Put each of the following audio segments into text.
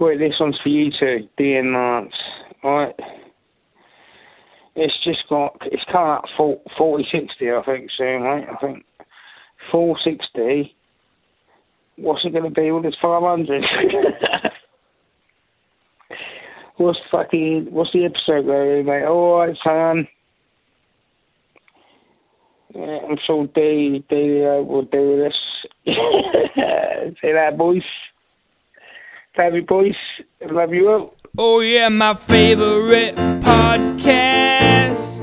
Wait, this one's for you two, D and Lance. Alright. It's just got, it's coming up 40, 60, I think, soon, right? I think 460. What's it going to be with this 500? what's fucking, what's the episode going to be, mate? Alright, son. Yeah, I'm sure D, D uh, will do this. Say that, boys. Boys. Love you. Oh, yeah, my favorite podcast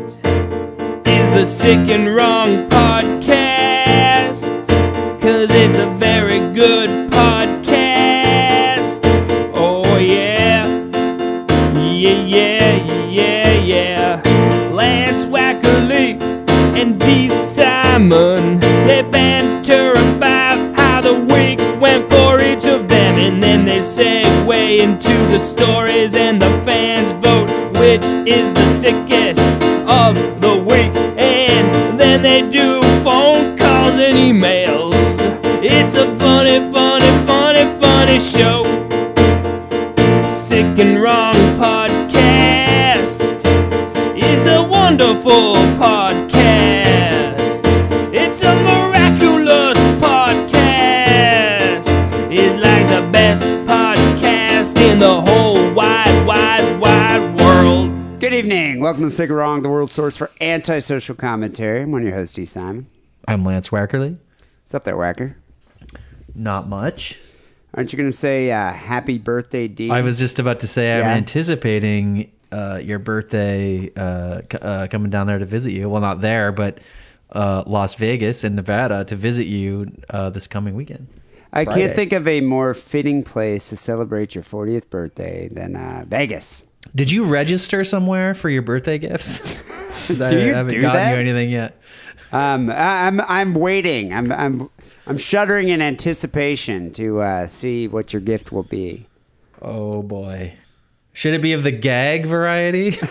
is the Sick and Wrong podcast. Cause it's a very good podcast. Oh, yeah. Yeah, yeah, yeah, yeah. Lance Wackerly and D. segue into the stories, and the fans vote which is the sickest of the week, and then they do phone calls and emails. It's a funny, funny, funny, funny show. Sick and Wrong podcast is a wonderful podcast. Good evening. Welcome to Sick or Wrong, the world source for antisocial commentary. I'm one of your hosts, D. Simon. I'm Lance Wackerly. What's up there, Whacker? Not much. Aren't you going to say uh, happy birthday, D? I was just about to say I'm Yeah. anticipating uh, your birthday uh, c- uh, coming down there to visit you. Well, not there, but uh, Las Vegas in Nevada to visit you uh, this coming weekend. I Friday. can't think of a more fitting place to celebrate your 40th birthday than uh, Vegas. Did you register somewhere for your birthday gifts? 'Cause I Do you haven't do gotten that? you anything yet. Um, I- I'm I'm waiting. I'm I'm I'm shuddering in anticipation to uh, see what your gift will be. Oh boy. Should it be of the gag variety?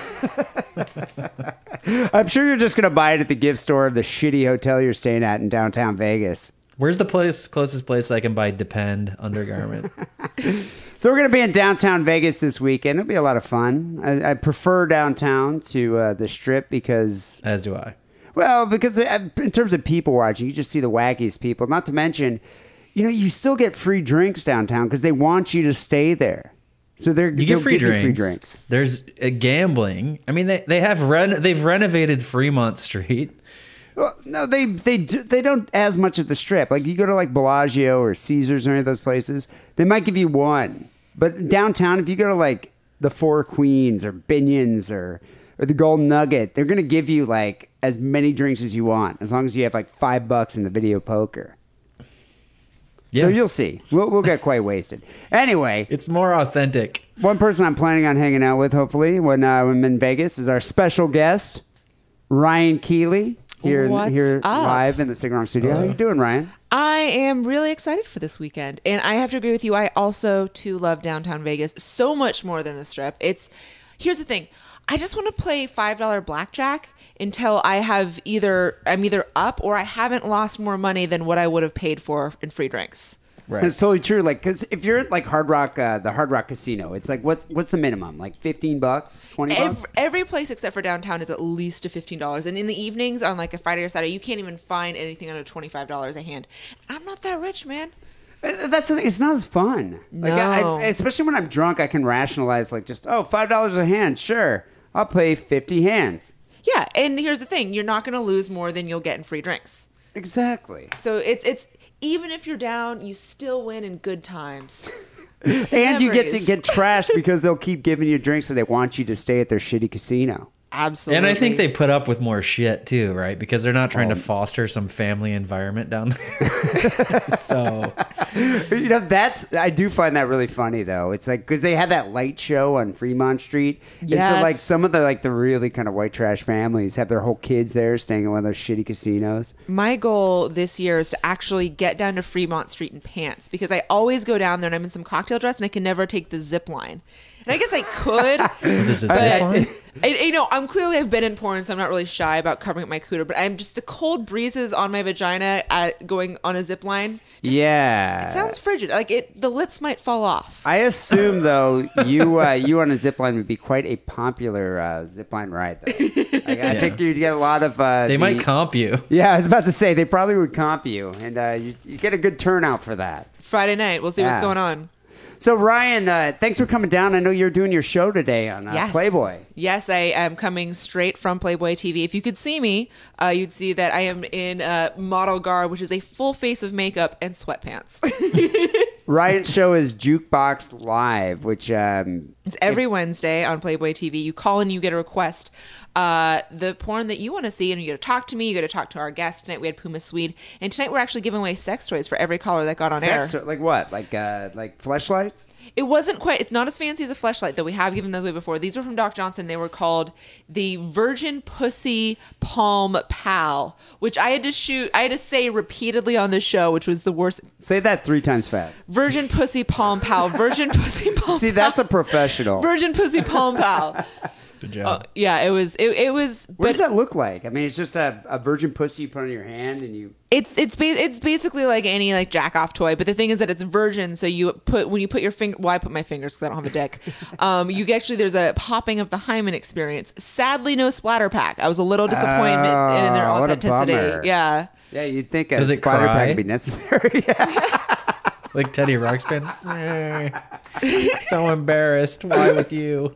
I'm sure you're just gonna buy it at the gift store of the shitty hotel you're staying at in downtown Vegas. Where's the place closest place I can buy Depend undergarment? So we're going to be in downtown Vegas this weekend. It'll be a lot of fun. I, I prefer downtown to uh, the Strip because, As do I. well, because uh, in terms of people watching, you just see the wackiest people. Not to mention, you know, you still get free drinks downtown because they want you to stay there. So they're You get free drinks. you free drinks. There's uh, gambling. I mean, they they have ren- they've renovated Fremont Street. Well, no, they they do, they don't as much at the Strip. Like you go to like Bellagio or Caesars or any of those places, they might give you one. But downtown, if you go to like the Four Queens or Binion's or or the Golden Nugget, they're gonna give you like as many drinks as you want, as long as you have like five bucks in the video poker. Yeah. So you'll see. We'll we'll get quite wasted. Anyway, it's more authentic. one person I'm planning on hanging out with, hopefully, when uh, I'm in Vegas, is our special guest, Ryan Keely, here What's here up? live in the Sigrong studio. How you doing, Ryan? I am really excited for this weekend. And I have to agree with you. I also too love downtown Vegas so much more than the strip. It's here's the thing. I just want to play $5 blackjack until I have either I'm either up or I haven't lost more money than what I would have paid for in free drinks. That's totally true. Like, because if you're at like Hard Rock, uh, the Hard Rock Casino, it's like what's what's the minimum? Like fifteen bucks, twenty Every, bucks. every place except for downtown is at least to fifteen dollars, and in the evenings on like a Friday or Saturday, you can't even find anything under twenty five dollars a hand. I'm not that rich, man. Uh, That's the thing. It's not as fun. Like, I, No. I, especially when I'm drunk, I can rationalize like just oh five dollars a hand. Sure, I'll play fifty hands. Yeah, and here's the thing: you're not going to lose more than you'll get in free drinks. Exactly. So it's it's even if you're down, you still win in good times. And you get to Memories. get trashed because they'll keep giving you drinks, so they want you to stay at their shitty casino. Absolutely. And I think they put up with more shit too, right? Because they're not Oh. trying to oh. foster some family environment down there. so You know, that's I do find that really funny though. It's like because they have that light show on Fremont Street, and so like some of the like the really kind of white trash families have their whole kids there staying in one of those shitty casinos. my goal this year is to actually get down to Fremont Street in pants because I always go down there and I'm in some cocktail dress and I can never take the zip line. And I guess I could. there's a but- I, you know, I'm clearly I've been in porn, so I'm not really shy about covering up my cooter. But I'm just the cold breezes on my vagina at going on a zip line. yeah. It sounds frigid. Like it, the lips might fall off. I assume though you uh, you on a zip line would be quite a popular uh, zip line ride though. Like, I think you'd get a lot of. Uh, They the- might comp you. Yeah, I was about to say they probably would comp you, and uh, you, you get a good turnout for that. Friday night, we'll see Yeah. what's going on. So Ryan, uh, thanks for coming down. I know you're doing your show today on uh, yes. Playboy. Yes, I am coming straight from Playboy TV. If you could see me, uh, you'd see that I am in uh, model garb, which is a full face of makeup and sweatpants. Ryan's show is Jukeboxx Live, which um, It's every Wednesday on Playboy TV. You call and you get a request. Uh, the porn that you want to see, and you get to talk to me. You get to talk to our guest tonight. We had Puma Swede, and tonight we're actually giving away sex toys for every caller that got on sex, air. like what? Like uh, like Fleshlights? It wasn't quite. It's not as fancy as a Fleshlight, though. We have given those away before. These were from Doc Johnson. They were called the Virgin Pussy Palm Pal, which I had to shoot. I had to say repeatedly on the show, which was the worst. Say that three times fast. Virgin Pussy Palm Pal. Virgin Pussy Palm. See, that's a professional. Virgin Pussy Palm Pal. Good Uh, yeah, it was. It, it was. What does that look like? I mean, it's just a, a virgin pussy you put on your hand, and you. it's it's ba- it's basically like any like jack off toy, but the thing is that it's virgin. So you put when you put your finger. Well, I put my fingers because I don't have a dick. Um, you actually there's a popping of the hymen experience. Sadly, no splatter pack. I was a little disappointed in, in their Oh, what a authenticity. Yeah. Yeah, you'd think a Does it spider cry? pack would be necessary. Like Teddy Ruxpin. so embarrassed. Why with you?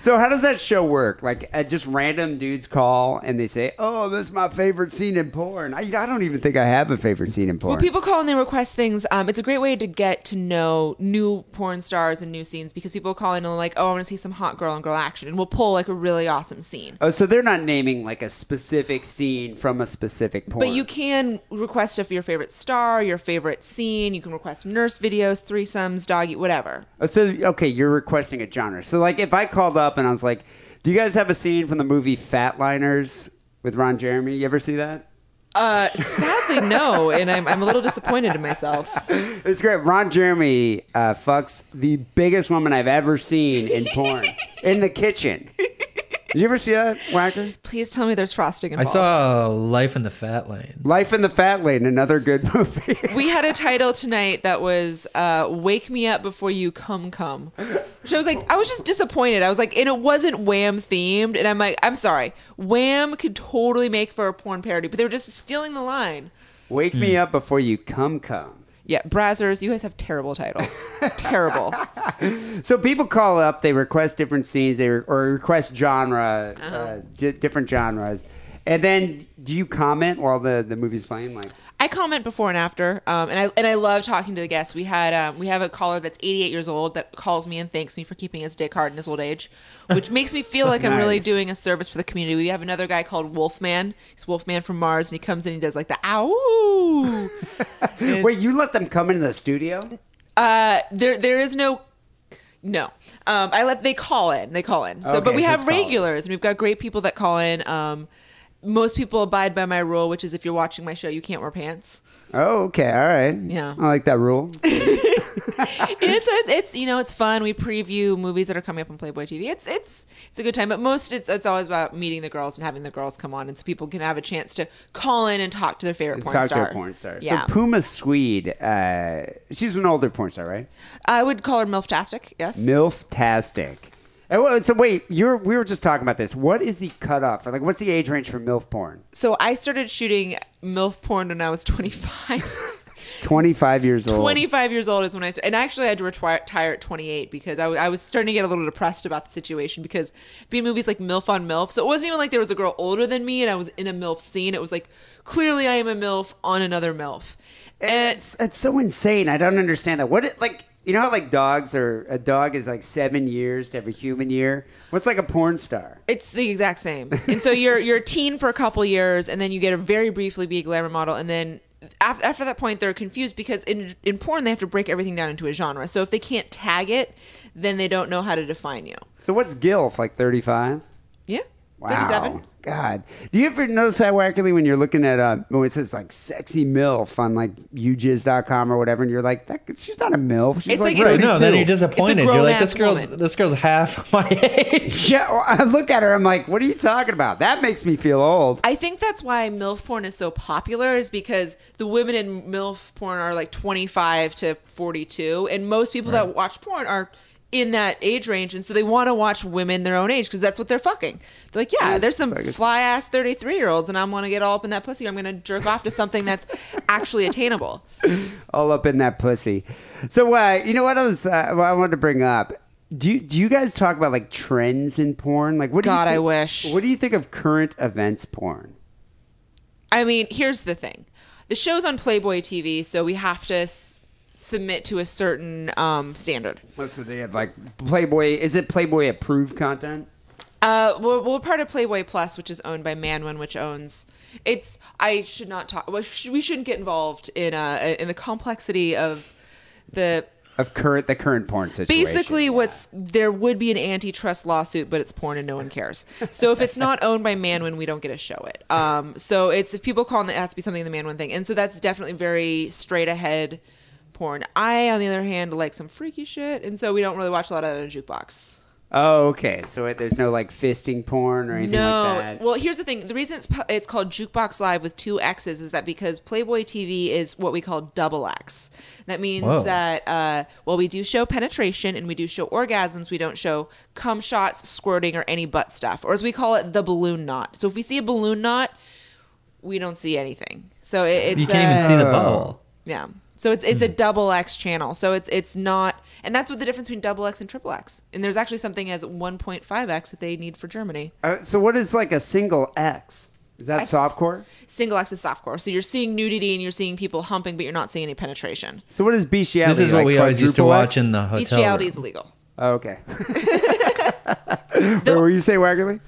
so, how does that show work? Like, uh, just random dudes call and they say, "Oh, this is my favorite scene in porn." I, I don't even think I have a favorite scene in porn. Well, people call and they request things. Um, it's a great way to get to know new porn stars and new scenes because people call in and they're like, "Oh, I want to see some hot girl and girl action," and we'll pull like a really awesome scene. oh, so they're not naming like a specific scene from a specific porn. But you can request of your favorite star, your favorite scene. You can request nurse videos, threesomes, doggy, whatever. Oh, so okay, you're requesting a genre. So like if I called up and I was like, "Do you guys have a scene from the movie Fatliners with Ron Jeremy? You ever see that?" Uh, sadly, no, and I'm, I'm a little disappointed in myself. It's great. Ron Jeremy uh, fucks the biggest woman I've ever seen in porn in the kitchen. Did you ever see that, Whacker? Please tell me there's frosting I involved. saw Life in the Fat Lane. Life in the Fat Lane, another good movie. We had a title tonight that was uh, "Wake Me Up Before You Come Come," which I was like, I was just disappointed. I was like, and it wasn't Wham themed, and I'm like, I'm sorry, Wham could totally make for a porn parody, but they were just stealing the line. Wake me up before you come come. Yeah, Brazzers, you guys have terrible titles. terrible. So people call up, they request different scenes, they re- or request genre, uh di different genres, and then do you comment while the the movie's playing? Like, I comment before and after, um, and I and I love talking to the guests. We had um, we have a caller that's 88 years old that calls me and thanks me for keeping his dick hard in his old age, which makes me feel like I'm really doing a service for the community. We have another guy called Wolfman. He's Wolfman from Mars, and he comes in and he does like the ow. wait, you let them come into the studio? Uh, there there is no. No, um, I let they call in. They call in. So, but we so have it's call in. regulars, and we've got great people that call in. Um, most people abide by my rule, which is if you're watching my show, you can't wear pants. Oh, okay, all right. Yeah. I like that rule. it's, it's it's you know it's fun. We preview movies that are coming up on Playboy TV. It's it's it's a good time, but most it's it's always about meeting the girls and having the girls come on, and so people can have a chance to call in and talk to their favorite porn Talk star. to a porn star. Yeah, So Puma Swede, uh, she's an older porn star, right? I would call her Milftastic. Yes. Milf-tastic. And So wait, you're we were just talking about this. What is the cutoff? Like, what's the age range for milf porn? so I started shooting MILF porn when I was 25. Twenty five years old. 25 years old is when I started. And actually, I had to retire retire at 28 because I, w- I was starting to get a little depressed about the situation because being movies like MILF on MILF. So it wasn't even like there was a girl older than me and I was in a MILF scene. It was like, clearly I am a MILF on another MILF. And It's it's so insane. I don't understand that. What it, like you know how like dogs are a dog is like seven years to every human year. What's like a porn star? It's the exact same. And so you're you're a teen for a couple years, and then you get to very briefly be a glamour model, and then after, after that point they're confused because in in porn they have to break everything down into a genre. So if they can't tag it, then they don't know how to define you. So what's gilf? Like thirty five? Yeah, Wow. thirty-seven. God. Do you ever notice that wackerly when you're looking at uh when it says like sexy MILF on like youjizz.com or whatever, and you're like, that, she's not a MILF. She's It's like, like- it's no, 32. then you're disappointed. You're like, this grown-ass girl's woman. this girl's half my age. Yeah, well, I look at her, I'm like, what are you talking about? That makes me feel old. I think that's why MILF porn is so popular, is because the women in MILF porn are like 25 to 42, and most people that watch porn are in that age range, and so they want to watch women their own age because that's what they're fucking. They're like, yeah, there's some like fly ass 33 year olds, and I'm going to get all up in that pussy. I'm going to jerk off to something that's actually attainable. all up in that pussy. So, uh, you know what I was, uh, what I wanted to bring up. Do you, do you guys talk about like trends in porn? Like, what? Do God, you I think- wish. What do you think of current events porn? I mean, here's the thing: the show's on Playboy TV, so we have to submit to a certain um, standard. Most of they have like Playboy. Is it Playboy approved content? Uh, we're, we're part of Playboy Plus, which is owned by Manwin, which owns. It's. I should not talk. We shouldn't get involved in uh in the complexity of the. Of current the current porn situation. Basically, yeah. what's there would be an antitrust lawsuit, but it's porn and no one cares. So if it's not owned by Manwin, we don't get to show it. Um, so it's if people call on it has to be something in the Manwin thing, and so that's definitely very straight ahead porn. I, on the other hand, like some freaky shit, and so we don't really watch a lot of that in a jukebox. Oh, okay. So it, there's no like fisting porn or anything No. like that. Well, here's the thing. The reason it's it's called Jukeboxx Live with two X's is that because Playboy TV is what we call double X. That means Whoa. that uh, well, we do show penetration and we do show orgasms. We don't show cum shots, squirting, or any butt stuff, or as we call it, the balloon knot. So if we see a balloon knot, we don't see anything. So it, it's you can't even uh, see the Oh. bubble. yeah. So it's it's a double X channel. So it's it's not, and that's what the difference between double X and triple X. And there's actually something as 1.5 X that they need for Germany. Uh, so what is like a single X? Is that S- softcore? single X is softcore. So you're seeing nudity and you're seeing people humping, but you're not seeing any penetration. So what is bestiality? This is what like we always used to watch X? in the hotel. Bestiality room. is illegal. Oh, okay. what were you say, Wackerly?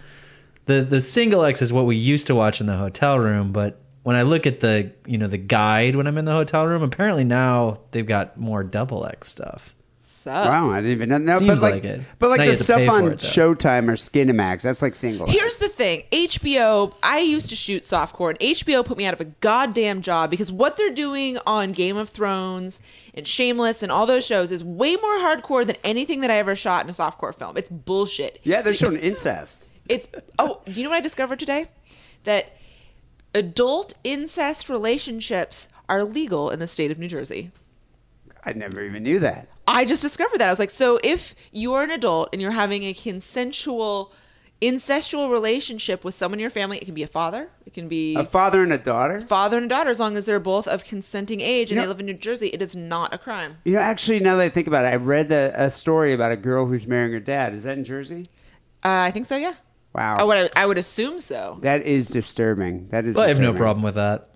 The the single X is what we used to watch in the hotel room, but when I look at the you know the guide when I'm in the hotel room, apparently now they've got more double X stuff. So Wow, I didn't even know. Seems but like, like it. but like Now the stuff on it. Showtime or Skinamax, that's like single. here's the thing HBO, I used to shoot softcore, and HBO put me out of a goddamn job because what they're doing on Game of Thrones and Shameless and all those shows is way more hardcore than anything that I ever shot in a softcore film. It's bullshit. yeah, they're showing incest. It's oh, do you know what I discovered today? That adult incest relationships are legal in the state of New Jersey. I never even knew that. I just discovered that. I was like, so if you're an adult and you're having a consensual incestual relationship with someone in your family, it can be a father, it can be A father and a daughter. father and daughter, as long as they're both of consenting age and You they live in New Jersey, it is not a crime. You know, actually, now that I think about it, I read a, a story about a girl who's marrying her dad. Is that in Jersey? Uh, I think so, yeah. Wow, oh, I would, I would assume so. that is disturbing. That is. Well, I have no disturbing. problem with that.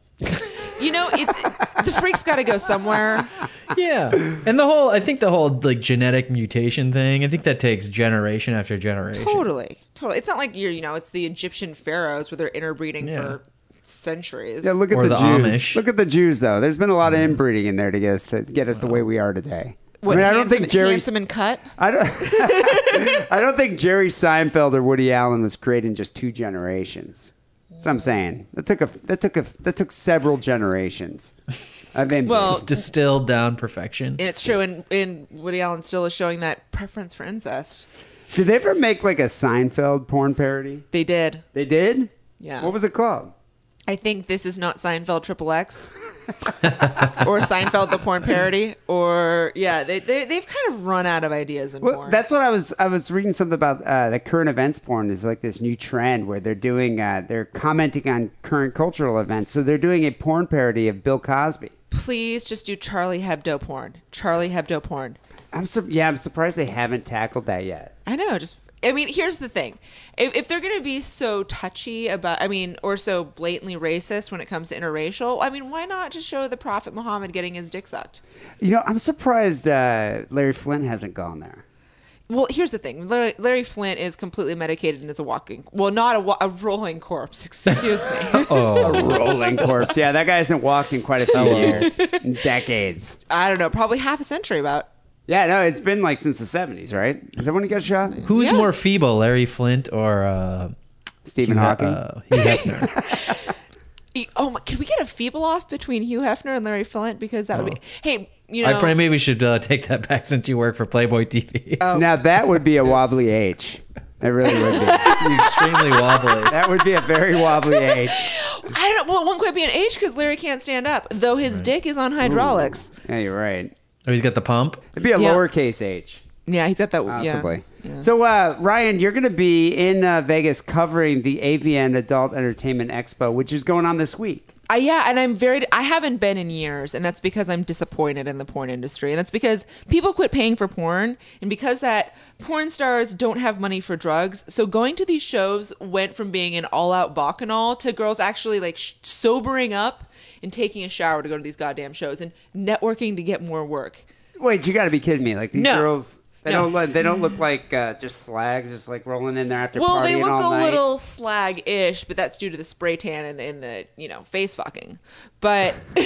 You know, it's the freak's got to go somewhere. Yeah, and the whole I think the whole like genetic mutation thing. I think that takes generation after generation. Totally, totally. It's not like you're, you know, it's the Egyptian pharaohs where they're interbreeding Yeah. for centuries. Yeah, look at Or the, the Jews. Amish. Look at the Jews, though. There's been a lot of inbreeding in there to get us to get us the way we are today. What, I mean, I don't think Jerry. handsome and cut. I don't. I don't think Jerry Seinfeld or Woody Allen was created in just two generations. That's what I'm saying. That took a that took a that took several generations. I mean, Well- It's distilled down perfection. And it's true, and, and Woody Allen still is showing that preference for incest. did they ever make like a Seinfeld porn parody? They did. They did. Yeah. What was it called? I think this is not Seinfeld Triple X. or Seinfeld the porn parody, or yeah, they, they they've kind of run out of ideas in Well, porn. that's what I was. I was reading something about uh, the current events porn is like this new trend where they're doing. Uh, they're commenting on current cultural events. So they're doing a porn parody of Bill Cosby. Please just do Charlie Hebdo porn. Charlie Hebdo porn. I'm sur- yeah. I'm surprised they haven't tackled that yet. I know. Just I mean, here's the thing: if, if they're going to be so touchy about, I mean, or so blatantly racist when it comes to interracial, I mean, why not just show the Prophet Muhammad getting his dick sucked? You know, I'm surprised uh, Larry Flynt hasn't gone there. Well, here's the thing: Larry, Larry Flynt is completely medicated and is a walking, well, not a, wa- a rolling corpse. Excuse me. oh, A rolling corpse. Yeah, that guy hasn't walked in quite a few years, decades. I don't know, probably half a century about. Yeah, no, it's been like since the 70s, right? Is that when he got shot? who's Yeah. more feeble, Larry Flynt or uh, Stephen Hugh, Hawking. uh, Hugh Hefner. E- Oh, my, could we get a feeble off between Hugh Hefner and Larry Flynt? Because that would be. Hey, you know. I probably maybe should uh, take that back since you work for Playboy TV. Oh. now that would be a wobbly H. It really would be. You're extremely wobbly. That would be a very wobbly H. I don't. Well, it won't quite be an H because Larry can't stand up, though his dick is on hydraulics. Yeah, you're right. Oh, he's got the pump. It'd be a Yeah. lowercase H. Yeah, he's got that. Possibly. Yeah. So, uh, Ryan, you're going to be in uh, Vegas covering the AVN Adult Entertainment Expo, which is going on this week. I, yeah, and I'm very. I haven't been in years, and that's because I'm disappointed in the porn industry, and that's because people quit paying for porn, and because that porn stars don't have money for drugs. So going to these shows went from being an all-out bacchanal to girls actually like sh- sobering up and taking a shower to go to these goddamn shows and networking to get more work. Wait, you got to be kidding me! Like these No. girls, they No. don't look, they don't look like uh, just slags, just like rolling in there after Well, they look a night. little slag-ish, but that's due to the spray tan and the, and the you know face fucking. But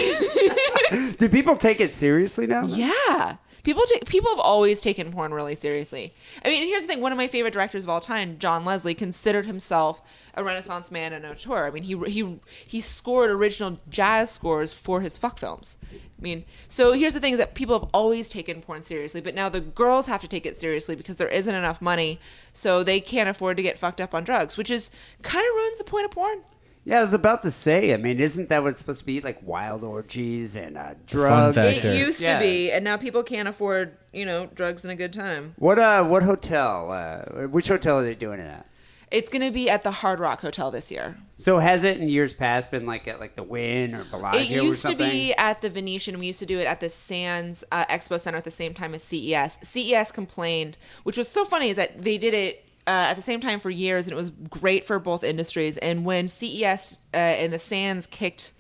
Do people take it seriously now? Yeah. People take people have always taken porn really seriously. I mean, here's the thing: one of my favorite directors of all time, John Leslie, considered himself a Renaissance man and auteur. I mean, he he he scored original jazz scores for his fuck films. I mean, so here's the thing: is that people have always taken porn seriously, but now the girls have to take it seriously because there isn't enough money, so they can't afford to get fucked up on drugs, which is kind of ruins the point of porn. Yeah, I was about to say. I mean, isn't that what's supposed to be like wild orgies and uh, fun drugs? factor. It Factor. used Yeah. to be, and now people can't afford, you know, drugs and a good time. What uh, what hotel? Uh, which hotel are they doing it at? It's going to be at the Hard Rock Hotel this year. So has it in years past been like at like the Wynn or Bellagio or something? It used or to something? be at the Venetian. We used to do it at the Sands uh, Expo Center at the same time as CES. CES complained, which was so funny, is that they did it uh, at the same time for years, and it was great for both industries. And when CES uh, and the Sands kicked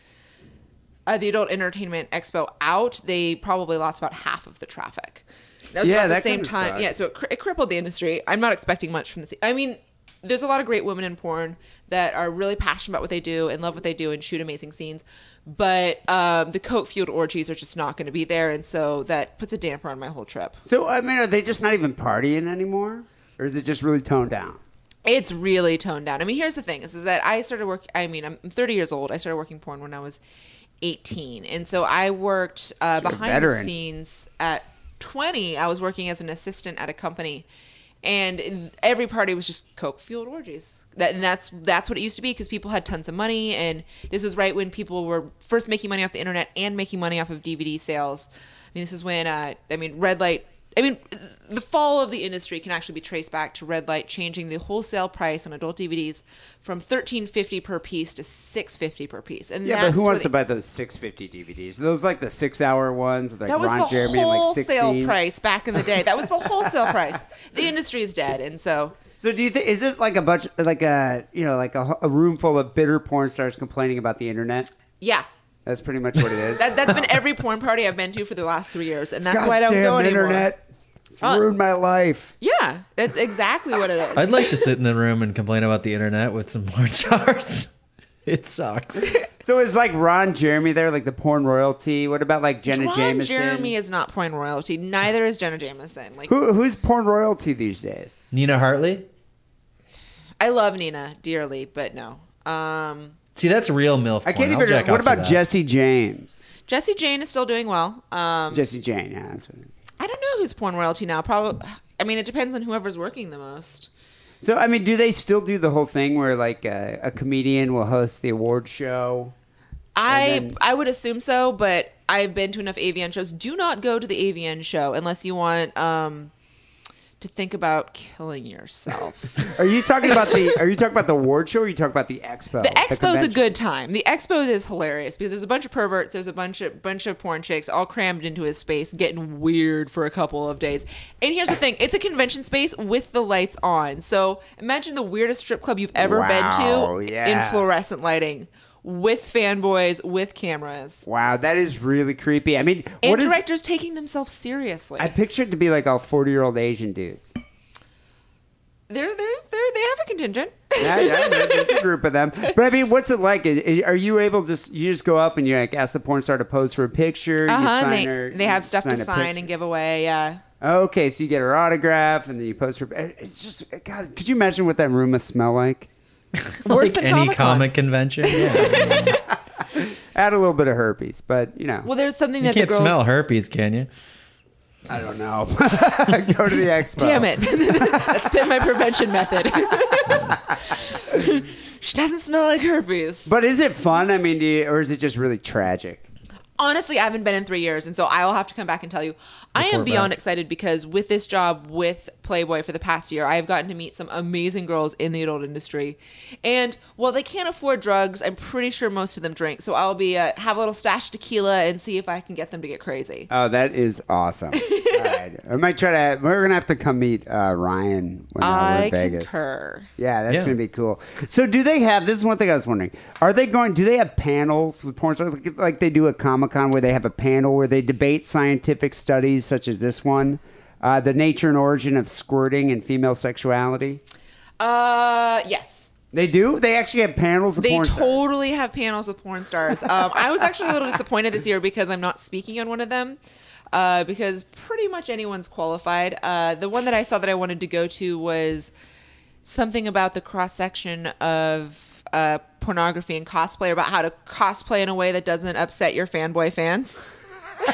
uh, the Adult Entertainment Expo out, they probably lost about half of the traffic. That was Yeah, about the that same time. sucks. Yeah, so it, cri- it crippled the industry. I'm not expecting much from the. I mean, there's a lot of great women in porn that are really passionate about what they do and love what they do and shoot amazing scenes, but um, the coke fueled orgies are just not going to be there, and so that puts a damper on my whole trip. So I mean, are they just not even partying anymore, or is it just really toned down? It's really toned down. I mean, here's the thing: is, is that I started work. I mean, I'm 30 years old. I started working porn when I was 18, and so I worked uh, behind the scenes at 20. I was working as an assistant at a company, and every party was just coke fueled orgies. That and that's that's what it used to be because people had tons of money, and this was right when people were first making money off the internet and making money off of DVD sales. I mean, this is when uh, I mean, red light. I mean, the fall of the industry can actually be traced back to red light changing the wholesale price on adult DVDs from thirteen fifty per piece to six fifty per piece. And Yeah, but who wants the- to buy those six fifty DVDs? Those like the six hour ones with like That was Ron the Jeremy and like wholesale price back in the day. That was the wholesale price. The industry is dead, and so So do you think is it like a bunch like a you know like a, a room full of bitter porn stars complaining about the internet? yeah. That's pretty much what it is. That, that's been every porn party I've been to for the last three years, and that's God why I don't damn go anymore. internet. It's Uh, ruined my life. Yeah, that's exactly what it is. I'd like to sit in the room and complain about the internet with some porn stars. It sucks. So is like Ron Jeremy there, like the porn royalty? What about like Jenna Ron Jameson? Jeremy is not porn royalty. Neither is Jenna Jameson. Like Who, who's porn royalty these days? Nina Hartley? I love Nina dearly, but no. Um, See, that's real MILF. I can't porn. I'll even. jack What to about that. Jesse James? Jesse Jane is still doing well. Um, Jesse Jane, yeah. That's what it is. I don't know who's porn royalty now. Probably. I mean, it depends on whoever's working the most. So I mean, do they still do the whole thing where like uh, a comedian will host the award show? I And then- I would assume so, but I've been to enough AVN shows. Do not go to the AVN show unless you want um, to think about killing yourself. Are you talking about the? Are you talking about the award show? or Are you talking about the expo? The expo's a good time. The expo is hilarious because there's a bunch of perverts, there's a bunch of bunch of porn chicks all crammed into his space, getting weird for a couple of days. And here's the thing: it's a convention space with the lights on. So imagine the weirdest strip club you've ever Wow, been to yeah. in fluorescent lighting, with fanboys, with cameras, Wow, that is really creepy. I mean, and what is? directors taking themselves seriously. I pictured to be like all forty-year-old Asian dudes. There, there's, there, they have a contingent. Yeah, yeah, there's a group of them. But I mean, what's it like? Are you able to just you just go up and you like ask the porn star to pose for a picture? Uh-huh, They, her- they have stuff to sign and give away. Yeah. Okay, so you get her autograph and then you post her. It's just God. Could you imagine what that room must smell like? Worse Like than any Comic-Con. comic convention. Yeah. Add a little bit of herpes, but you know, Well, there's something you that can't the girls smell herpes, can you? I don't know. Go to the expo. Damn it. That's been my prevention method. she doesn't smell like herpes. But is it fun? I mean, do you, or is it just really tragic? Honestly, I haven't been in three years, and so I will have to come back and tell you. I am beyond back. excited because with this job with Playboy for the past year, I have gotten to meet some amazing girls in the adult industry. And while they can't afford drugs, I'm pretty sure most of them drink. So I'll be uh, have a little stash of tequila and see if I can get them to get crazy. Oh, that is awesome. All right. I might try to. We're gonna have to come meet uh, Ryan when uh, we're I in Vegas. concur. Yeah, that's Yeah. gonna be cool. So, do they have? This is one thing I was wondering. Are they going? Do they have panels with porn stars like, like they do at Comic Con, where they have a panel where they debate scientific studies such as this one, uh, the nature and origin of squirting and female sexuality? Uh, yes. They do. They actually have panels of They porn stars. totally have panels with porn stars. Um, I was actually a little disappointed this year because I'm not speaking on one of them. Uh, because pretty much anyone's qualified. Uh, the one that I saw that I wanted to go to was something about the cross section of uh, pornography and cosplay, about how to cosplay in a way that doesn't upset your fanboy fans.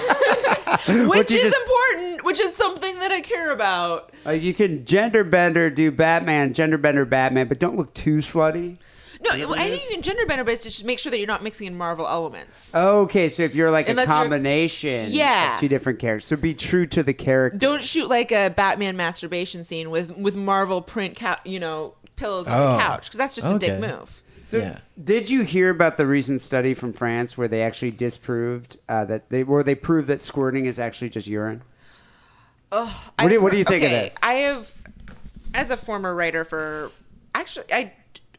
which is just- important, which is something that I care about. Like you can gender bender, do Batman, gender bender Batman, but don't look too slutty. No, I think you can gender bender, but it's just make sure that you're not mixing in Marvel elements. Okay, so if you're like Unless a combination Yeah. of two different characters, so be true to the character. don't shoot like a Batman masturbation scene with with Marvel print, cou- you know, pillows on Oh, the couch because that's just a dick move. So, Yeah. Did you hear about the recent study from France where they actually disproved uh, that they where they proved that squirting is actually just urine? Ugh, What do you- what do you heard- think of this? I have, as a former writer for, actually, I,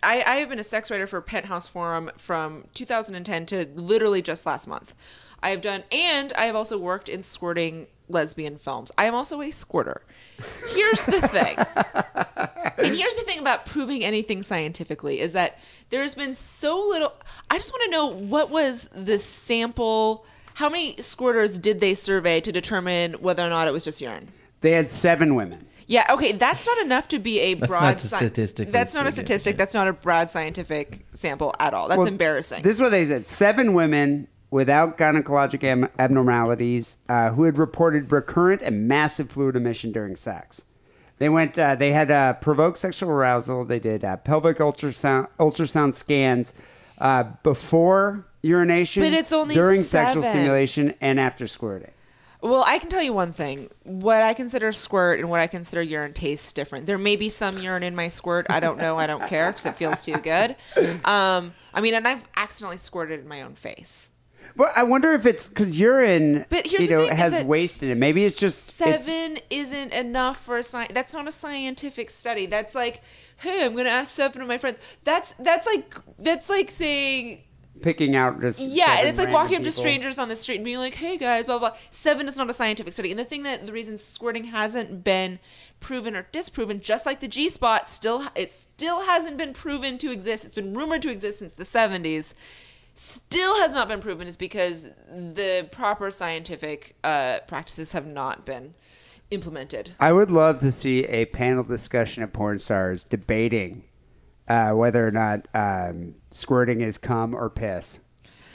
I, I have been a sex writer for Penthouse Forum from 2010 to literally just last month. I have done, and I have also worked in squirting lesbian films. I am also a squirter. Here's the thing. and here's the thing about proving anything scientifically is that there's been so little. I just want to know what was the sample. How many squirters did they survey to determine whether or not it was just urine? They had seven women. Yeah, okay, that's not enough to be a That's broad not sci- statistically That's not a statistic. That's not a broad scientific sample at all. That's Well, embarrassing. This is what they said: seven women without gynecologic am- abnormalities uh, who had reported recurrent and massive fluid emission during sex. They went. Uh, they had uh, provoked sexual arousal. They did uh, pelvic ultrasound ultrasound scans uh, before urination, But it's only during sexual stimulation, and after squirting. Well, I can tell you one thing. What I consider squirt and what I consider urine tastes different. There may be some urine in my squirt. I don't know. I don't care because it feels too good. Um, I mean, and I've accidentally squirted in my own face. Well, I wonder if it's because urine, But here's you the know, thing, has that waste in it. Maybe it's just it's- Seven isn't enough for a science. That's not a scientific study. That's like, hey, I'm going to ask seven of my friends. That's that's like that's like saying picking out just Yeah, and it's like walking up to strangers on the street and being like, "Hey guys, blah blah." blah. Seven is not a scientific study, and the thing that the reason squirting hasn't been proven or disproven, just like the G spot, still it still hasn't been proven to exist. It's been rumored to exist since the seventies. Still has not been proven is because the proper scientific uh, practices have not been implemented. I would love to see a panel discussion of porn stars debating uh, whether or not um, squirting is cum or piss.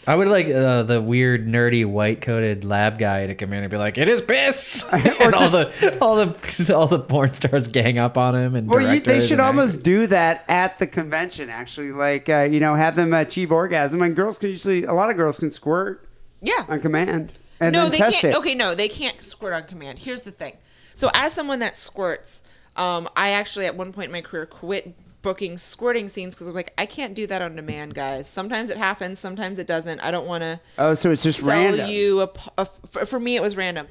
I would like uh, the weird, nerdy, white-coated lab guy to come in and be like, "It is piss," and all the all the all the porn stars gang up on him. And Well, you, they should and almost actors. do that at the convention. Actually, like uh, you know, have them achieve orgasm, and girls can usually a lot of girls can squirt Yeah, on command and no, then they test can't. it. Okay, no, they can't squirt on command. Here's the thing. So, as someone that squirts, um, I actually at one point in my career quit booking squirting scenes because I'm like, I can't do that on demand, guys. Sometimes it happens, sometimes it doesn't. I don't want to Oh, so it's just sell random. you a, a- for, for me it was random.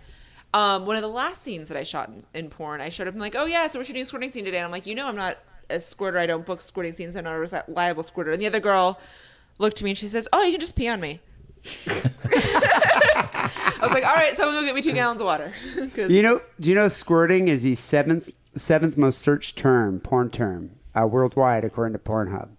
Um, one of the last scenes that I shot in, in porn, I showed up and like, oh yeah, so we're shooting a squirting scene today. And I'm like, you know, I'm not a squirter. I don't book squirting scenes. I'm not a reliable squirter. And the other girl looked at me and she says, oh, you can just pee on me. I was like, all right, someone go get me two gallons of water. You know, do you know squirting is the seventh seventh most searched term, porn term, uh, worldwide according to Pornhub.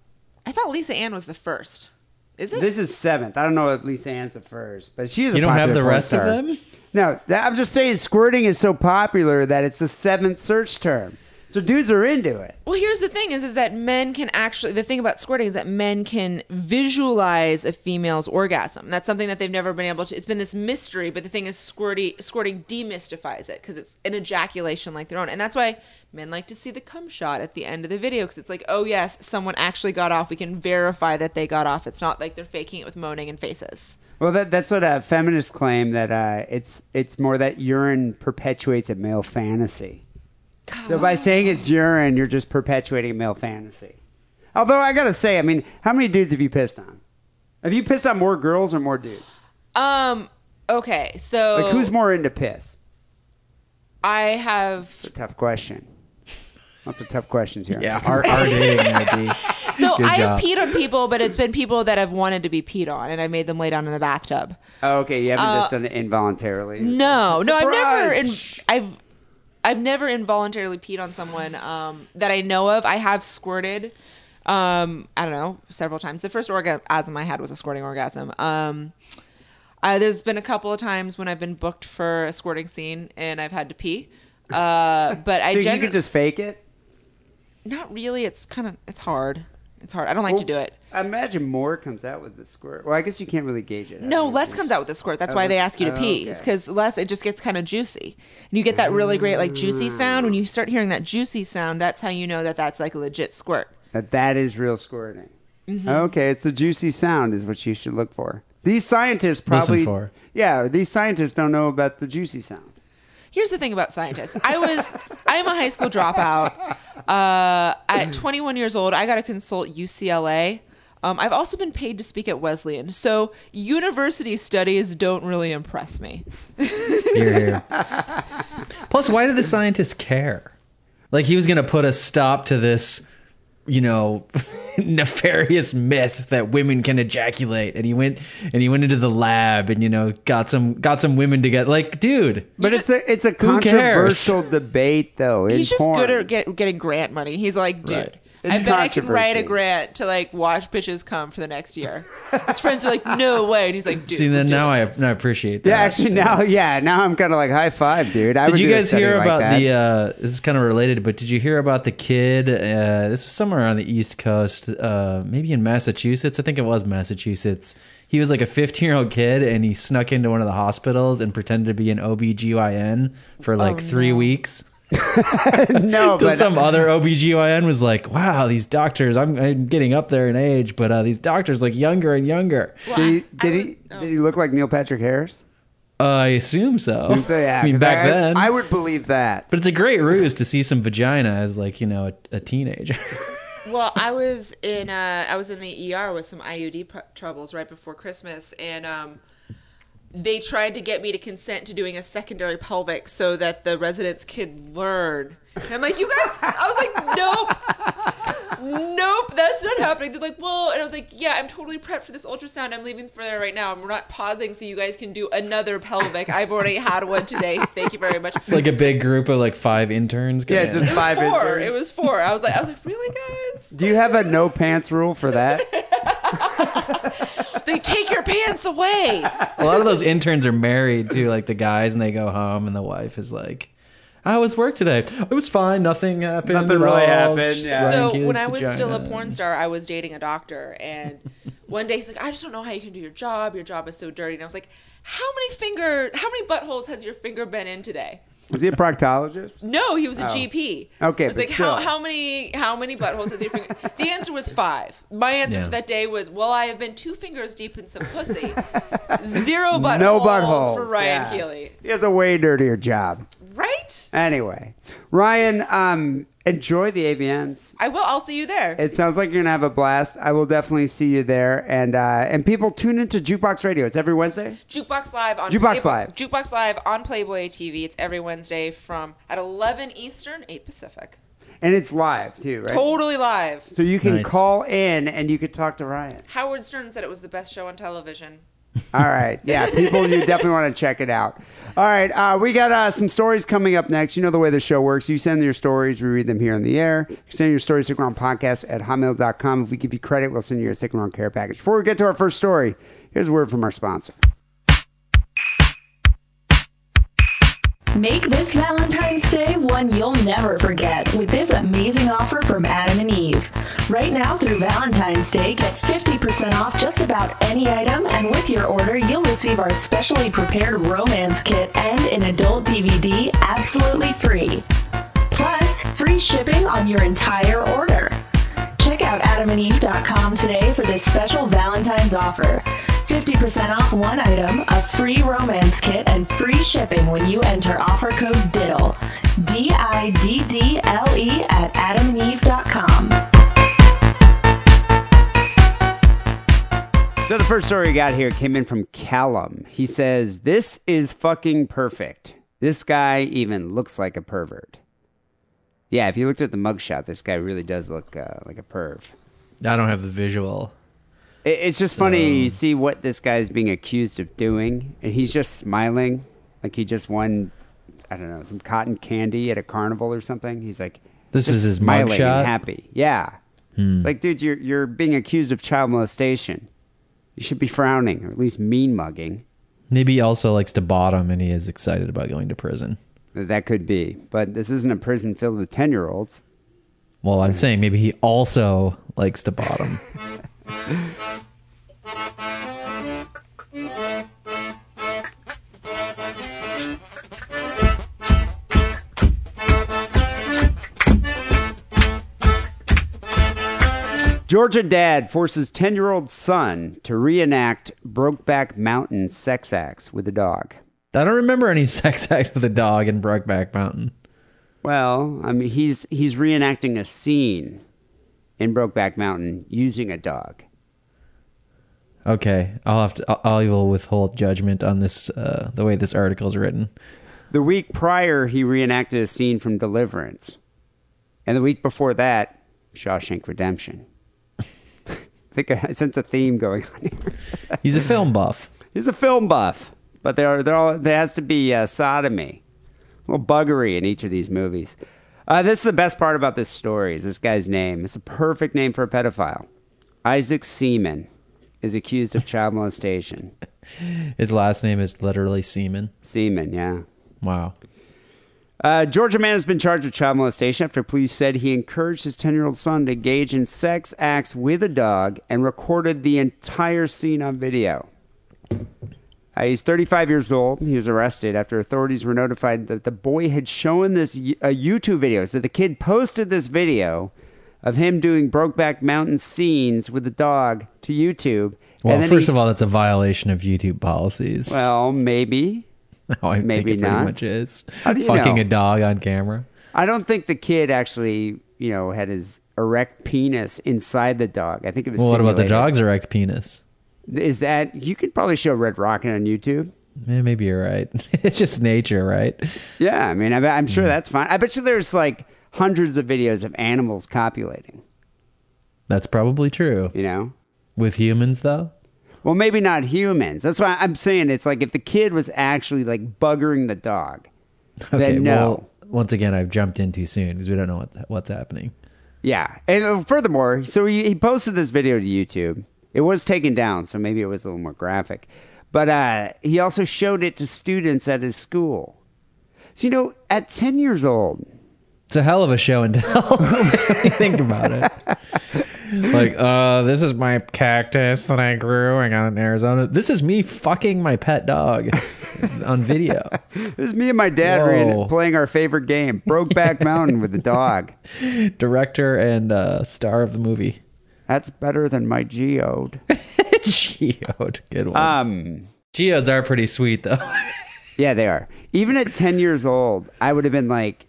I thought Lisa Ann was the first. Is it? This is seventh. I don't know if Lisa Ann's the first, but she is. a You don't have the porn rest of them? No, that, I'm just saying squirting is so popular that it's the seventh search term. So dudes are into it. Well, here's the thing: is is that men can actually. The thing about squirting is that men can visualize a female's orgasm. That's something that they've never been able to. It's been this mystery, but the thing is, squirty, squirting demystifies it because it's an ejaculation like their own, and that's why men like to see the cum shot at the end of the video because it's like, oh yes, someone actually got off. We can verify that they got off. It's not like they're faking it with moaning and faces. Well, that, that's what uh, feminists claim that uh, it's it's more that urine perpetuates a male fantasy. So by saying it's urine, you're just perpetuating a male fantasy. Although I gotta say, I mean, how many dudes have you pissed on? Have you pissed on more girls or more dudes? Um. Okay, so Like, who's more into piss? I have It's a tough question. Lots of tough questions here. Yeah, our, our dating maybe. So Good I have peed on people, but it's been people that have wanted to be peed on, and I made them lay down in the bathtub. Oh, okay, you haven't just done it involuntarily. Uh, No, no, I've never. In, I've I've never involuntarily peed on someone um, that I know of. I have squirted. Um, I don't know, several times. The first orgasm I had was a squirting orgasm. Um, uh, there's been a couple of times when I've been booked for a squirting scene and I've had to pee. Uh, but I So you could just fake it. not really. It's kind of it's hard. It's hard. I don't like to do it. I imagine more comes out with the squirt. Well, I guess you can't really gauge it. No, less comes out with the squirt. That's Oh, why they ask you to oh, pee. okay. because less it just gets kind of juicy, and you get that really great like juicy sound. When you start hearing that juicy sound, that's how you know that that's like a legit squirt. That that is real squirting. Mm-hmm. Okay, it's the juicy sound is what you should look for. These scientists probably for. Yeah, these scientists don't know about the juicy sound. Here's the thing about scientists. I was I am a high school dropout. Uh, at 21 years old, I got to consult UCLA. Um, I've also been paid to speak at Wesleyan, so university studies don't really impress me. Here, here. Plus, why did the scientists care? Like he was going to put a stop to this, you know, nefarious myth that women can ejaculate, and he went and he went into the lab and you know got some got some women together. Like, dude, But it's a it's a Who cares? controversial debate though. in He's just porn. good at get, getting grant money. He's like, dude, Right. It's I bet I can write a grant to like watch bitches come for the next year. His friends are like, no way, and he's like, dude. see, then now I, now I appreciate that. Yeah, actually now yeah, now I'm kind of like high five, dude. I Did would you guys study hear like about that. the? Uh, this is kind of related, but did you hear about the kid? Uh, this was somewhere on the East Coast, uh, maybe in Massachusetts. I think it was Massachusetts. He was like a 15 year old kid, and he snuck into one of the hospitals and pretended to be an OBGYN for like Oh, three no. weeks. no, but some other OBGYN was like, "Wow, these doctors! I'm, I'm getting up there in age, but uh, these doctors look younger and younger." Well, did he, I- I did he oh. did he look like Neil Patrick Harris? Uh, I assume so. Seems so, yeah, I mean, 'cause back I, then, I would believe that. but it's a great ruse to see some vagina as like you know a, a teenager. Well, I was in uh, I was in the ER with some IUD pr- troubles right before Christmas, and um, they tried to get me to consent to doing a secondary pelvic so that the residents could learn. And I'm like, you guys, I was like, nope, nope, that's not happening. They're like, well, and I was like, yeah, I'm totally prepped for this ultrasound. I'm leaving for there right now, and we're not pausing so you guys can do another pelvic. I've already had one today. Thank you very much. like a big group of like five interns. Yeah, in. just It was five four. interns. It was four. I was like, I was like, really, guys? Do you have a no pants rule for that? They take your pants away. a lot of those interns are married too, like the guys, and they go home, and the wife is like, "How was work today? It was fine. Nothing happened. Nothing really all. happened, yeah. So grandkids, when I was still a porn star, I was dating a doctor, and one day he's like, "I just don't know how you can do your job. Your job is so dirty." And I was like, "How many finger? How many buttholes has your finger been in today?" Was he a proctologist? No, he was a Oh. GP. Okay, I was but like, still. how how many how many buttholes has your finger? the answer was five. My answer Yeah. for that day was, "Well, I have been two fingers deep in some pussy, zero buttholes no buttholes for Ryan yeah. Keely." He has a way dirtier job. Right? Anyway, Ryan, um, enjoy the AVNs. I will. I'll see you there. It sounds like you're gonna have a blast. I will definitely see you there, and uh, and people tune into Jukebox Radio. It's every Wednesday. Jukeboxx Live on Jukebox Playboy, Live. Jukeboxx Live on Playboy TV. It's every Wednesday from at 11 Eastern, 8 Pacific. And it's live too, right? Totally live. So you can Nice. call in and you could talk to Ryan. Howard Stern said it was the best show on television. All right. Yeah, people, you definitely want to check it out. All right. Uh, we got uh, some stories coming up next. You know the way the show works. You send your stories, we read them here on the air. You send your stories to podcast at hotmail.com. If we give you credit, we'll send you a sick and wrong care package. Before we get to our first story, here's a word from our sponsor. Make this Valentine's Day one you'll never forget with this amazing offer from Adam and Eve. Right now through Valentine's Day, get 50% off just about any item, and with your order, you'll receive our specially prepared romance kit and an adult DVD absolutely free. Plus, free shipping on your entire order. Check out adamandeve.com today for this special Valentine's offer. 50% off one item, a free romance kit, and free shipping when you enter offer code DIDDLE. D I D D L E at adamandeve.com. So the first story we got here came in from Callum. He says, This is fucking perfect. This guy even looks like a pervert. Yeah, if you looked at the mugshot, this guy really does look uh, like a perv. I don't have the visual. It, it's just funny you see what this guy's being accused of doing, and he's just smiling like he just won, I don't know, some cotton candy at a carnival or something. He's like, This is his smiling mugshot? and happy. Yeah, it's hmm. like, dude, you're you're being accused of child molestation. You should be frowning, or at least mean mugging. Maybe he also likes to bottom and he is excited about going to prison. That could be, but this isn't a prison filled with ten year olds. Well, I'm saying maybe he also likes to bottom. Georgia dad forces 10 year old son to reenact Brokeback Mountain sex acts with a dog. I don't remember any sex acts with a dog in Brokeback Mountain. Well, I mean, he's he's reenacting a scene in Brokeback Mountain using a dog. Okay, I'll have to. I'll, I will withhold judgment on this. Uh, the way this article is written. The week prior, he reenacted a scene from Deliverance, and the week before that, Shawshank Redemption. I think I sense a theme going on here. He's a film buff. He's a film buff, but there are there all there has to be uh, sodomy, a little buggery in each of these movies. Uh, this is the best part about this story. Is this guy's name? It's a perfect name for a pedophile. Isaac Seaman is accused of child molestation. His last name is literally Seaman. Seaman, yeah. Wow. Uh, Georgia man has been charged with child molestation after police said he encouraged his 10 year old son to engage in sex acts with a dog and recorded the entire scene on video. Uh, he's 35 years old. He was arrested after authorities were notified that the boy had shown this a YouTube video. So the kid posted this video of him doing Brokeback Mountain scenes with the dog to YouTube. Well, first he- of all, that's a violation of YouTube policies. well, maybe. How I maybe think it pretty not. much is. How do you Fucking know? a dog on camera. I don't think the kid actually, you know, had his erect penis inside the dog. I think it was. Well, what about the dog's erect penis? Is that you could probably show Red Rocket on YouTube? Eh, maybe you're right. it's just nature, right? Yeah, I mean, I, I'm Hmm. sure that's fine. I bet you there's like hundreds of videos of animals copulating. That's probably true. You know, With humans, though, well, maybe not humans. That's why I'm saying it's like if the kid was actually like buggering the dog, then no. Well, once again, I've jumped in too soon because we don't know what, what's happening. Yeah, and uh, furthermore, so he, he posted this video to YouTube. It was taken down, so maybe it was a little more graphic. But uh, he also showed it to students at his school. So you know, at ten years old, It's a hell of a show and tell. think about it. Like, uh, this is my cactus that I grew. I got in Arizona. This is me fucking my pet dog on video. this is me and my dad Whoa. playing our favorite game, Brokeback Mountain, with the dog. Director and uh, star of the movie. That's better than my geode. Geode. Good one. Um, Geodes are pretty sweet, though. yeah, they are. Even at ten years old, I would have been like,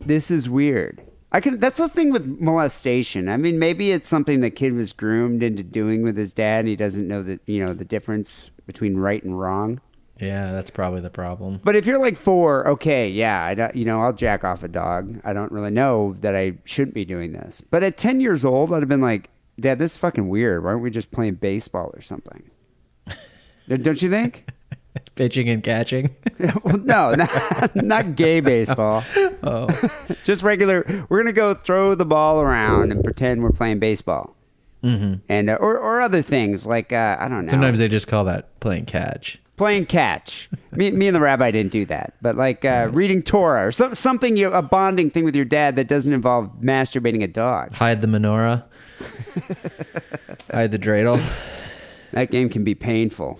"This is weird." I can. That's the thing with molestation. I mean, maybe it's something the kid was groomed into doing with his dad, and he doesn't know that you know the difference between right and wrong. yeah, that's probably the problem. But if you're like four, okay, yeah, I don't, you know, I'll jack off a dog. I don't really know that I shouldn't be doing this. But at ten years old, I'd have been like, Dad, this is fucking weird. Why aren't we just playing baseball or something? don't you think? Pitching and catching. well, no, not, not gay baseball. oh. Just regular. We're gonna go throw the ball around and pretend we're playing baseball, mm-hmm. and uh, or or other things like uh, I don't know. Sometimes they just call that playing catch. playing catch. me, me and the rabbi didn't do that, but like uh, reading Torah or some, something you a bonding thing with your dad that doesn't involve masturbating a dog. Hide the menorah. Hide the dreidel. That game can be painful.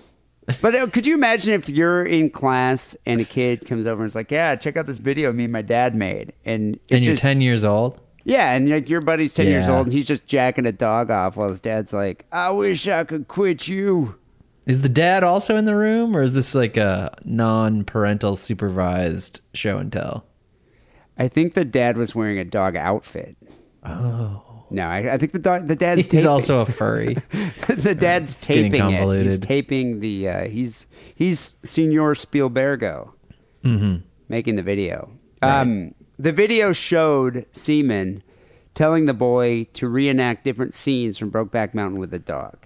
But uh, could you imagine if you're in class and a kid comes over and is like, "Yeah, check out this video me and my dad made," and it's And you're just- 10 years old. Yeah, and like your buddy's ten years Yeah. old and he's just jacking a dog off while his dad's like, "I wish I could quit you." Is the dad also in the room, or is this like a non-parental supervised show and tell? I think the dad was wearing a dog outfit. Oh. No, I, I think the dog, the dad's He's taping- also a furry. the dad's It's taping it. He's convoluted. taping the. Uh, he's he's Senor Spielbergo making the video. Um, the video showed Seaman telling the boy to reenact different scenes from Brokeback Mountain with the dog.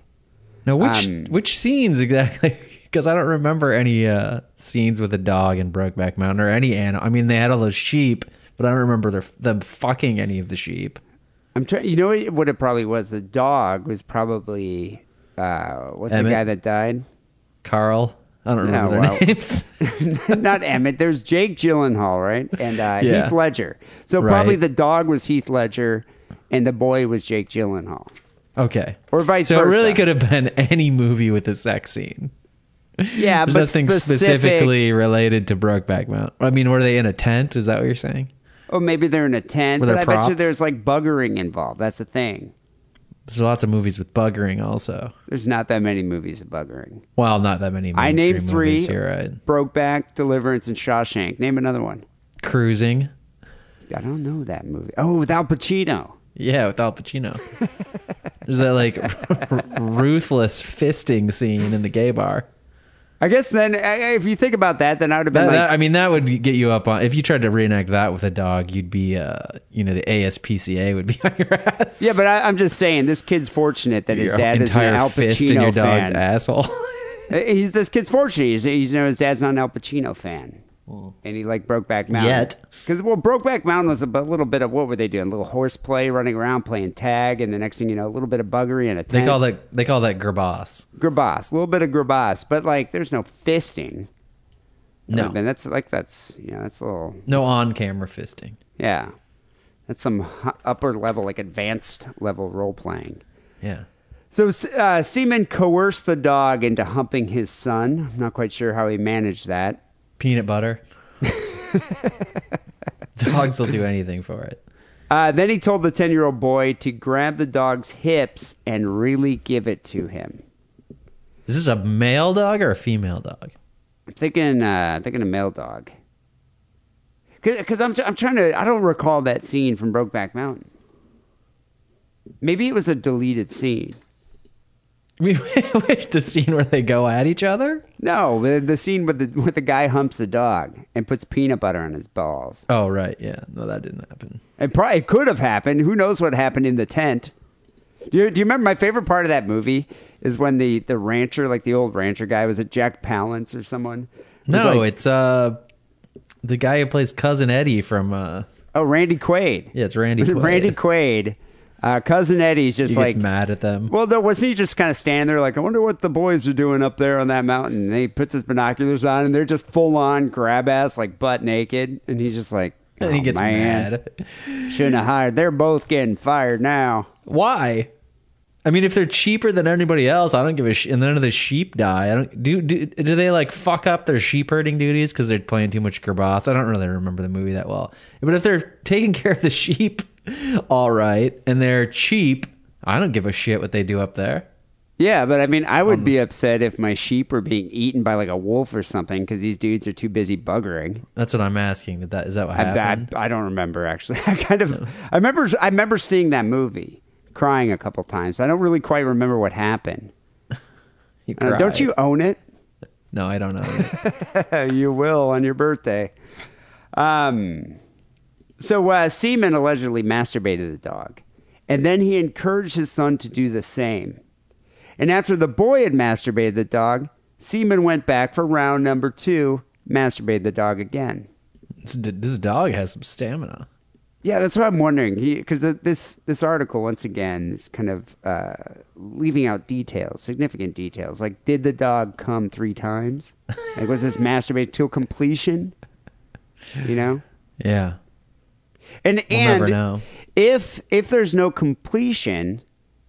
Now, which Um, which scenes exactly? Because I don't remember any uh, scenes with a dog in Brokeback Mountain or any animal. I mean, they had all those sheep, but I don't remember their, them fucking any of the sheep. I'm trying. You know what- what it probably was. The dog was probably uh, what's the guy that died? Carl, I don't remember No, their well- names. Not Emmett. There's Jake Gyllenhaal, right? And uh, Yeah. Heath Ledger. So probably the dog was Heath Ledger, and the boy was Jake Gyllenhaal, okay, or vice so versa. it really could have been any movie with a sex scene. Yeah, There's but nothing specific, specifically related to Brokeback Mountain. I mean, were they in a tent? Is that what you're saying? Or maybe they're in a tent, Were but I bet you there's like buggering involved. That's the thing. There's lots of movies with buggering also. There's not that many movies of buggering. Well, not that many. I named three. You're right. Brokeback, Deliverance, and Shawshank. Name another one. Cruising. I don't know that movie. Oh, with Al Pacino. Yeah, with Al Pacino. There's that like ruthless fisting scene in the gay bar. I guess then, if you think about that, then I would have been That, like, that- I mean, that would get you up on. If you tried to reenact that with a dog, you'd be, uh, you know, the ASPCA would be on your ass. yeah, but I, I'm just saying, this kid's fortunate that his your dad is an entire Al fist in your dog's fan. asshole. He's this kid's fortunate. He's, he's you know his dad's not an Al Pacino fan, and he like Brokeback Mountain Yet. Because well, Brokeback Mountain was a little bit of what were they doing? A little horseplay, running around playing tag, and the next thing you know, a little bit of buggery and a they call that they call that gerbas. Grabas, a little bit of grabas, but like there's no fisting. No, and that's like that's you know that's a little no on-camera fisting. yeah, that's some upper level like advanced level role playing. Yeah. So uh, Seaman coerced the dog into humping his son. I'm not quite sure how he managed that. Peanut butter. Dogs will do anything for it. Uh, then he told the 10 year old boy to grab the dog's hips and really give it to him. Is this a male dog or a female dog? I'm thinking, uh, thinking a male dog. Because I'm, I'm trying to, I don't recall that scene from Brokeback Mountain. Maybe it was a deleted scene. I mean, the scene where they go at each other? No, the, the scene with the, with the guy humps the dog and puts peanut butter on his balls. Oh, right. Yeah. No, that didn't happen. It probably could have happened. Who knows what happened in the tent? Do you, do you remember my favorite part of that movie is when the, the rancher, like the old rancher guy, was it Jack Palance or someone? No, like, it's uh the guy who plays cousin Eddie from uh oh Randy Quaid. yeah, it's Randy. Quaid. Randy Quaid. Uh, cousin Eddie's just He like mad at them. Well, though, wasn't he just kind of standing there like, I wonder what the boys are doing up there on that mountain? And he puts his binoculars on, and they're just full on grab ass, like butt naked, and he's just like, and he "Oh, gets man, mad. Shouldn't have hired. They're both getting fired now. Why? I mean, if they're cheaper than anybody else, I don't give a shit. and none of the sheep die. I don't do. Do, do they like fuck up their sheep herding duties because they're playing too much gerbas? I don't really remember the movie that well. But if they're taking care of the sheep, all right, and they're cheap, I don't give a shit what they do up there. Yeah, but I mean, I would Um, be upset if my sheep were being eaten by like a wolf or something because these dudes are too busy buggering. That's what I'm asking. Did that is that what I, happened? I, I don't remember actually. I kind of I remember I remember seeing that movie, crying a couple times, but I don't really quite remember what happened. You Uh, don't you own it? No, I don't know. you will on your birthday. Um, so uh, Seaman allegedly masturbated the dog, and then he encouraged his son to do the same. And after the boy had masturbated the dog, Seaman went back for round number two, masturbated the dog again. this, this dog has some stamina. Yeah, that's what I'm wondering. Because this this article once again is kind of uh, leaving out details, significant details. Like, did the dog come three times? Like, was this masturbate till completion? You know, Yeah. and We'll and never know. if if there's no completion,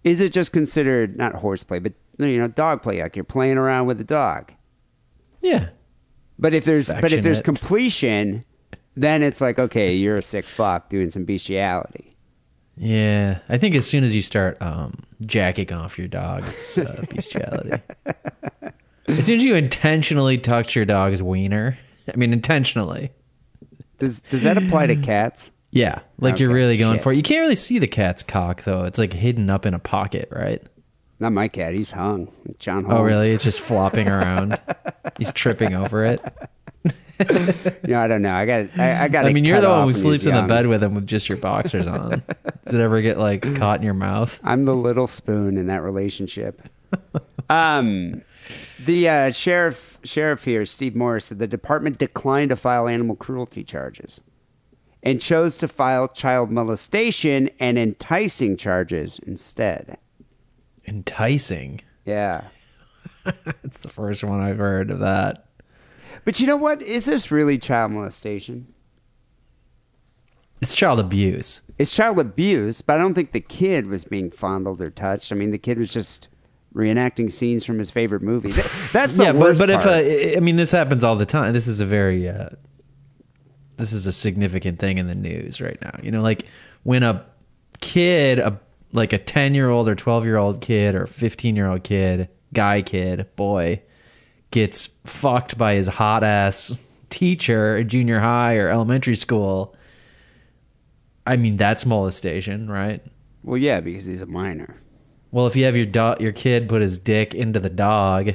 is it just considered not horseplay, but you know, dog play? Like you're playing around with the dog. Yeah. But if there's but if there's affectionate. completion, then it's like okay, you're a sick fuck doing some bestiality. Yeah. I think as soon as you start um, jacking off your dog, it's uh, bestiality. as soon as you intentionally touch your dog's wiener, I mean, intentionally. Does does that apply to cats? Yeah. Like you're really going shit. for it. You can't really see the cat's cock, though. It's like hidden up in a pocket, right? Not my cat. He's hung. John Holmes. Oh, really? It's just flopping around. He's tripping over it. No, I don't know. I got. I, I got. I mean, you're the one who sleeps in the bed with him with just your boxers on. Does it ever get like caught in your mouth? I'm the little spoon in that relationship. um, the uh, sheriff sheriff here, Steve Morris, said the department declined to file animal cruelty charges, and chose to file child molestation and enticing charges instead. Enticing. Yeah. It's the first one I've heard of that. But you know what? Is this really child molestation? It's child abuse. It's child abuse, but I don't think the kid was being fondled or touched. I mean, the kid was just reenacting scenes from his favorite movie. That's the yeah, but but if part. uh, I I mean this happens all the time. This is a very uh, this is a significant thing in the news right now. You know, like when a kid, a like a ten year old or twelve year old kid or fifteen year old kid, guy kid, boy, gets fucked by his hot ass teacher at junior high or elementary school. I mean, that's molestation, right? well, yeah, because he's a minor. Well, if you have your dog, your kid put his dick into the dog,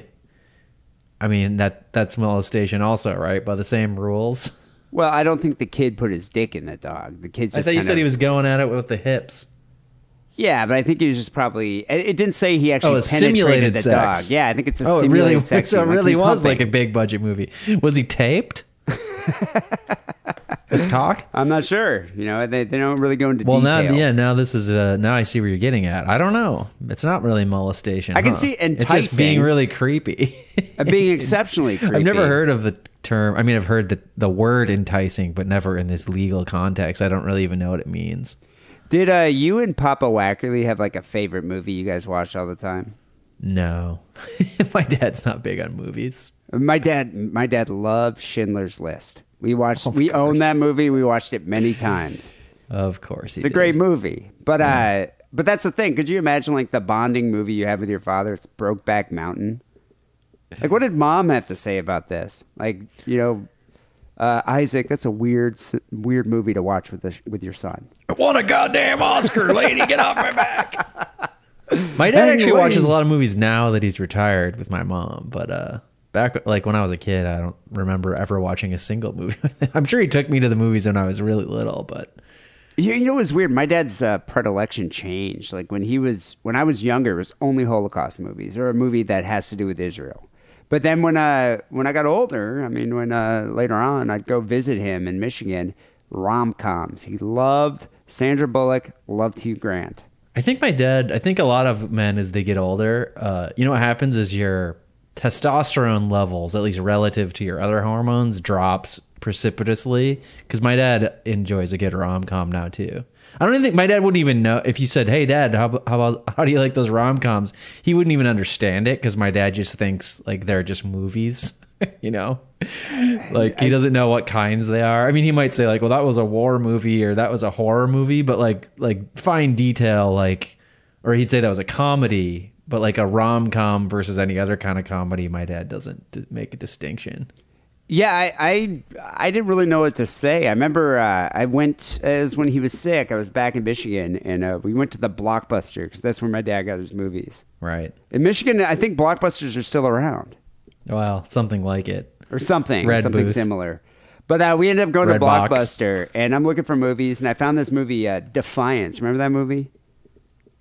I mean that that's molestation, also, right? By the same rules. Well, I don't think the kid put his dick in the dog. The kid's. I thought you said of- he was going at it with the hips. Yeah, but I think he was just probably. It didn't say he actually Oh, penetrated simulated the sex. dog. Yeah, I think it's a Oh, it simulated really, sex. so it like really was like a big budget movie. Was he taped? His cock. I'm not sure. You know, they, they don't really go into Well, now, yeah, now this is uh, now I see where you're getting at. I don't know. It's not really molestation. I can huh? see enticing. It's just being really creepy. Uh, being exceptionally creepy. I've never heard of the term. I mean, I've heard the the word enticing, but never in this legal context. I don't really even know what it means. Did uh, you and Papa Wackerly have like a favorite movie you guys watch all the time? No, my dad's not big on movies. My dad, my dad loved Schindler's List. We watched. Of we own that movie. We watched it many times. Of course, he It's a did. great movie, but uh, but that's the thing. Could you imagine like the bonding movie you have with your father? It's Brokeback Mountain. Like, what did mom have to say about this? Like, you know, uh, Isaac, that's a weird, weird movie to watch with the, with your son. I want a goddamn Oscar, lady. Get off my back. My dad actually watches a lot of movies now that he's retired with my mom, but uh back like when I was a kid, I don't remember ever watching a single movie. I'm sure he took me to the movies when I was really little, but You, you know, it was weird. My dad's uh, predilection changed. Like when he was, when I was younger, it was only Holocaust movies or a movie that has to do with Israel. But then when uh when I got older, I mean, when uh, later on I'd go visit him in Michigan, rom coms. He loved Sandra Bullock, loved Hugh Grant. I think my dad. I think a lot of men as they get older, uh, you know what happens is your testosterone levels, at least relative to your other hormones, drops precipitously. Because my dad enjoys a good rom com now too. I don't even think my dad wouldn't even know if you said, "Hey, Dad, how how how do you like those rom coms?" He wouldn't even understand it because my dad just thinks like they're just movies. you know, like he doesn't know what kinds they are. I mean, he might say like, "Well, that was a war movie" or "That was a horror movie," but like like fine detail, like, or he'd say that was a comedy, but like a rom com versus any other kind of comedy, my dad doesn't make a distinction. Yeah, I, I I didn't really know what to say. I remember uh, I went as when he was sick. I was back in Michigan, and uh, we went to the Blockbuster because that's where my dad got his movies. Right. In Michigan, I think Blockbusters are still around. Well, something like it. or something, Red something booth. similar. But uh, we ended up going Red to box. Blockbuster, and I'm looking for movies, and I found this movie, uh, Defiance. Remember that movie?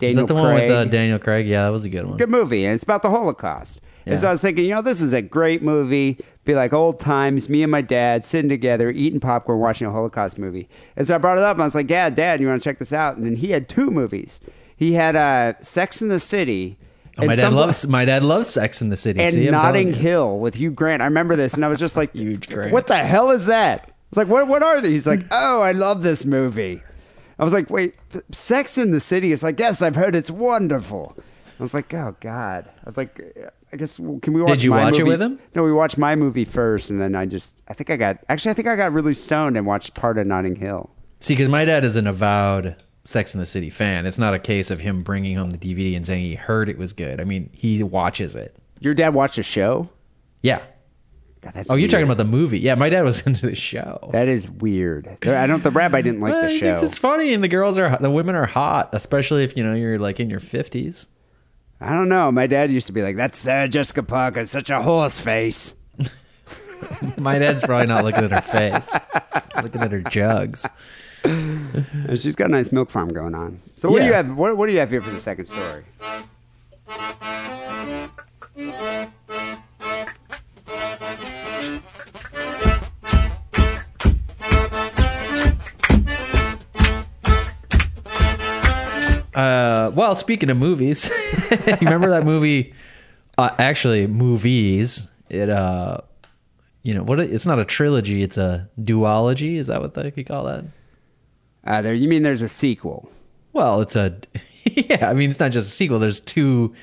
Is Daniel that the one with uh, Craig. Daniel Craig? Yeah, that was a good one. Good movie, and it's about the Holocaust. And so I was thinking, you know, this is a great movie. Be like old times, me and my dad sitting together, eating popcorn, watching a Holocaust movie. And so I brought it up. And I was like, yeah, Dad, you want to check this out? And then he had two movies. He had uh, Sex in the City. Oh, my dad some- loves my dad loves Sex in the City. and See, Notting. Hill with Hugh Grant. I remember this, and I was just like, Huge Grant. What the hell is that?" I was like, "What? What are these? He's like, "Oh, I love this movie." I was like, "Wait, Sex in the City?" It's like, "Yes, I've heard it's wonderful." I was like, "Oh God!" I was like, "I guess can we watch?" Did you my watch it movie? with him? No, we watched my movie first, and then I just, I think I got, actually, I think I got really stoned and watched part of Notting Hill. See, because my dad is an avowed Sex in the City fan. It's not a case of him bringing home the DVD and saying he heard it was good. I mean, he watches it. Your dad watched a show? Yeah. God, Oh, you're talking about the movie? Yeah, my dad was into the show. that is weird. I don't. The rabbi didn't like Well, the show. thinks it's funny, and the girls are the women are hot, especially if you know you're like in your fifties. I don't know. My dad used to be like, "That's Sarah Jessica Parker, such a horse face." My dad's probably not looking at her face, looking at her jugs. She's got a nice milk farm going on. So what do you have? What, what do you have here for the second story? Uh, well, speaking of movies, you remember that movie? Uh, actually, movies. It uh, you know what? It's not a trilogy. It's a duology. Is that what they you call that? Uh, there. You mean there's a sequel? Well, it's a yeah. I mean, it's not just a sequel. There's two.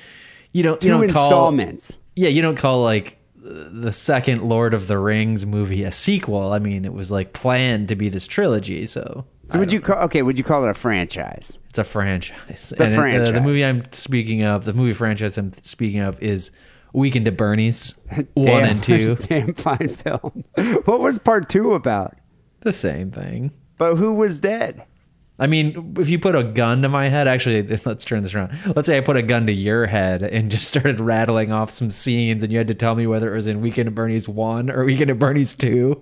You don't you Two don't call installments. yeah. You don't call like the second Lord of the Rings movie a sequel. I mean, it was like planned to be this trilogy. So So would you call? Okay, would you call it a franchise? It's a franchise. The And it- uh, franchise. the movie I'm speaking of, the movie franchise I'm speaking of is Weekend at Bernie's one and two. Damn fine film. what was part two about? the same thing. But who was dead? I mean, if you put a gun to my head, actually, let's turn this around. Let's say I put a gun to your head and just started rattling off some scenes, and you had to tell me whether it was in Weekend at Bernie's one or Weekend at Bernie's two,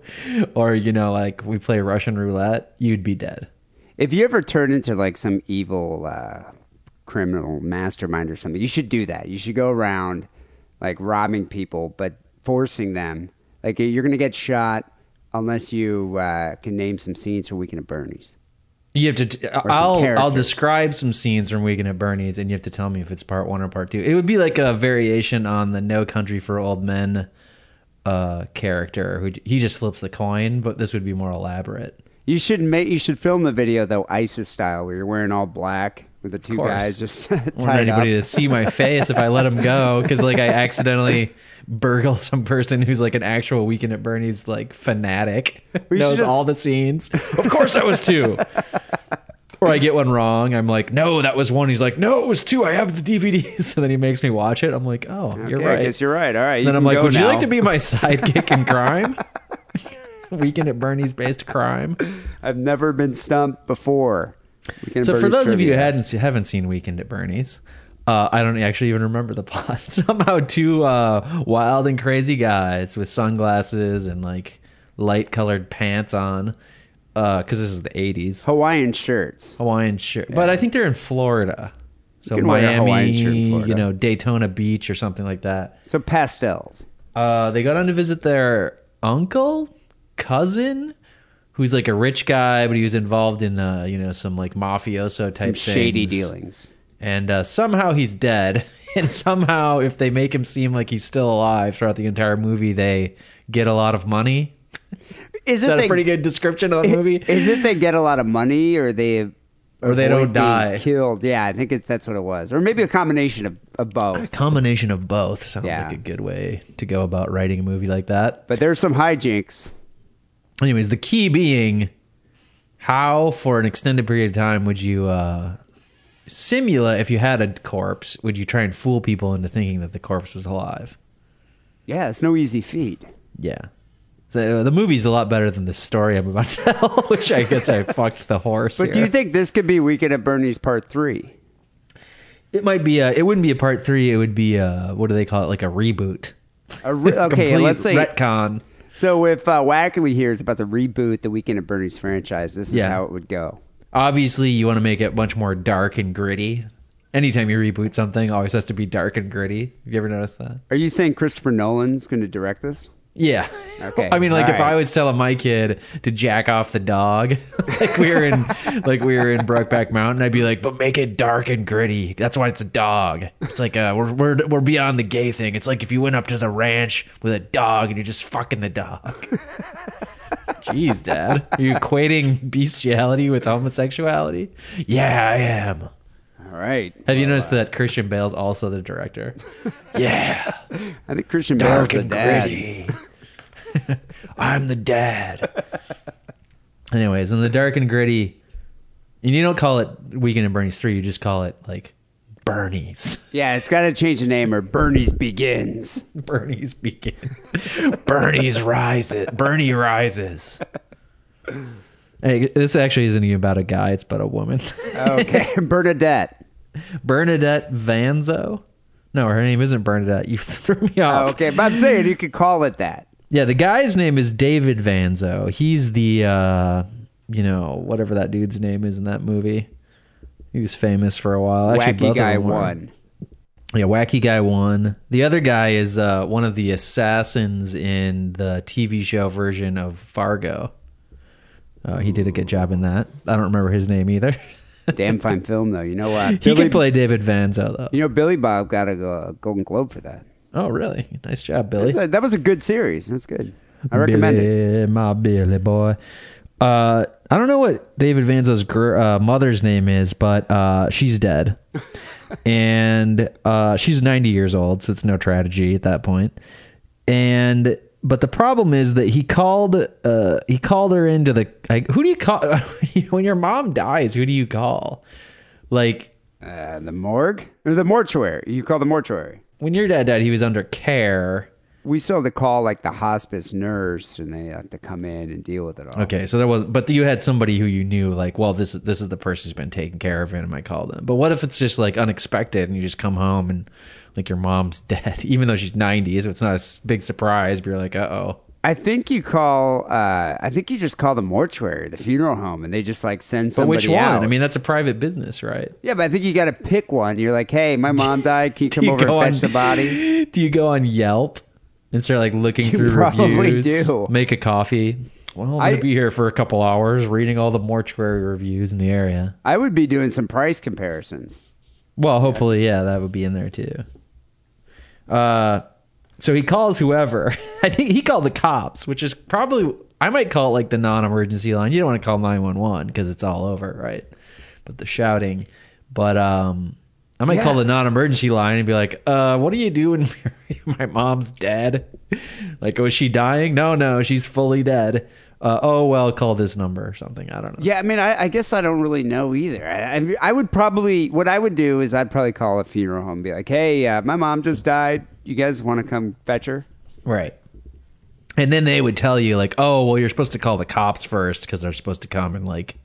or you know, like we play Russian roulette, you'd be dead. If you ever turn into like some evil uh, criminal mastermind or something, you should do that. You should go around like robbing people, but forcing them. Like you're gonna get shot unless you uh, can name some scenes from Weekend at Bernie's. You have to. I'll I'll describe some scenes from Weekend at Bernie's, and you have to tell me if it's part one or part two. It would be like a variation on the No Country for Old Men uh, character. Who he just flips the coin, but this would be more elaborate. You should make. You should film the video though, ISIS style, where you're wearing all black with the two guys just I want tied up. anybody to see my face if I let him go, because like I accidentally burgle some person who's like an actual Weekend at Bernie's like fanatic, We knows just- all the scenes. Of course, that was two. Or I get one wrong. I'm like, no, that was one. He's like, no, it was two. I have the DVDs. So then he makes me watch it. I'm like, oh, you're right. I guess you're right. All right. then I'm like, would you like to be my sidekick in crime? Weekend at Bernie's based crime. I've never been stumped before. Weekend So for those of you who hadn't haven't seen Weekend at Bernie's, uh, I don't actually even remember the plot. Somehow, two uh, wild and crazy guys with sunglasses and like light colored pants on, because this is the '80s, Hawaiian shirts. Hawaiian shirt. But I think they're in Florida, so Miami, Hawaiian shirt in Florida. you know, Daytona Beach or something like that. So pastels. Uh, they got on to visit their uncle, cousin, who's like a rich guy, but he was involved in uh, you know some like mafioso type Some shady things. dealings. And uh, somehow he's dead, and somehow if they make him seem like he's still alive throughout the entire movie, they get a lot of money. Is Is that they, a pretty good description of the movie? Is it they get a lot of money or they Or they don't die. Killed. Yeah, I think it's that's what it was. Or maybe a combination of, of A combination of both sounds Yeah. like a good way to go about writing a movie like that. But there's some hijinks. Anyways the key being how for an extended period of time would you uh simula if you had a corpse would you try and fool people into thinking that the corpse was alive? Yeah, it's no easy feat. yeah. So uh, the movie's a lot better than the story i'm about to tell which i guess i fucked the horse But do you think this could be Weekend at Bernie's Part Three? it might be a it wouldn't be a part three it would be a what do they call it like a reboot. A re- okay, let's say retcon so. If uh, Wackerly hears about the reboot, the Weekend at Bernie's franchise, this is Yeah. how it would go. obviously you want to make it much more dark and gritty Anytime you reboot something, always has to be dark and gritty. Have you ever noticed that? Are you saying Christopher Nolan's going to direct this? Yeah. Okay, I mean, like if all right. I was telling my kid to jack off the dog, like we were in, like we were in Brokeback Mountain, I'd be like, but make it dark and gritty. That's why it's a dog. It's like uh, we're we're we're beyond the gay thing. It's like if you went up to the ranch with a dog and you're just fucking the dog. Jeez, Dad, are you equating bestiality with homosexuality? Yeah, I am. All right. Have you noticed that Christian Bale's also the director? yeah. I think Christian Bale's dark the and dad. gritty. I'm the dad. Anyways, in the dark and gritty, and you don't call it Weekend at Bernie's three. You just call it like Bernie's. Yeah, it's got to change the name or Bernie's Begins. Bernie's begin. Bernie's rises. Bernie rises. Hey, this actually isn't even about a guy. It's about a woman. Okay, Bernadette. Bernadette Vanzo. No, her name isn't Bernadette. You threw me off. Okay, but I'm saying you could call it that. Yeah, the guy's name is David Vanzo. He's the uh you know, whatever that dude's name is in that movie. He was famous for a while. Actually, Wacky guy one. Yeah, wacky guy one. The other guy is uh one of the assassins in the TV show version of Fargo. Uh, he did a good job in that. I don't remember his name either. Damn fine film though. You know what? he could play David Vanzo though. You know, Billy Bob got a uh, Golden Globe for that. Oh, really? Nice job, Billy. A- that was a good series. That's good. I recommend it. Billy, My Billy boy. Uh, I don't know what David Vanzo's gr- uh, mother's name is, but uh, she's dead, and uh, she's ninety years old, so it's no tragedy at that point. And but the problem is that he called uh, he called her into the like, who do you call when your mom dies? Who do you call? Like Uh, the morgue or the mortuary. You call the mortuary. When your dad died, he was under care. We still have to call like the hospice nurse, and they have to come in and deal with it all. Okay, so there was, but you had somebody who you knew, like, well, this is this is the person who's been taking care of and I call them. But what if it's just like unexpected, and you just come home and like your mom's dead, even though she's ninety, so it's not a big surprise. But you're like, uh oh, I think you call. Uh, I think you just call the mortuary, the funeral home, and they just like send somebody. but which one? out. I mean, that's a private business, right? yeah, but I think you got to pick one. You're like, hey, my mom died. Can you come you over and fetch on- the body? Do you go on Yelp and start like looking You through probably reviews? do. Make a coffee. Well, I'm gonna be here for a couple hours reading all the mortuary reviews in the area. I would be doing some price comparisons. Well, hopefully, yeah, that would be in there too. Uh, so he calls whoever. I think he called the cops, which is probably I might call it like the non-emergency line. You don't want to call nine one one because it's all over, right? But the shouting. But um, I might call the non-emergency line and be like, "Uh, what do you do when my mom's dead? Like, was she dying? No, no, she's fully dead. Uh, oh well, call this number or something. I don't know. Yeah, I mean, I, I guess I don't really know either. I, I, I would probably, what I would do is I'd probably call a funeral home and be like, hey, uh, my mom just died. You guys want to come fetch her? Right. And then they would tell you like, oh, well, you're supposed to call the cops first because they're supposed to come and like,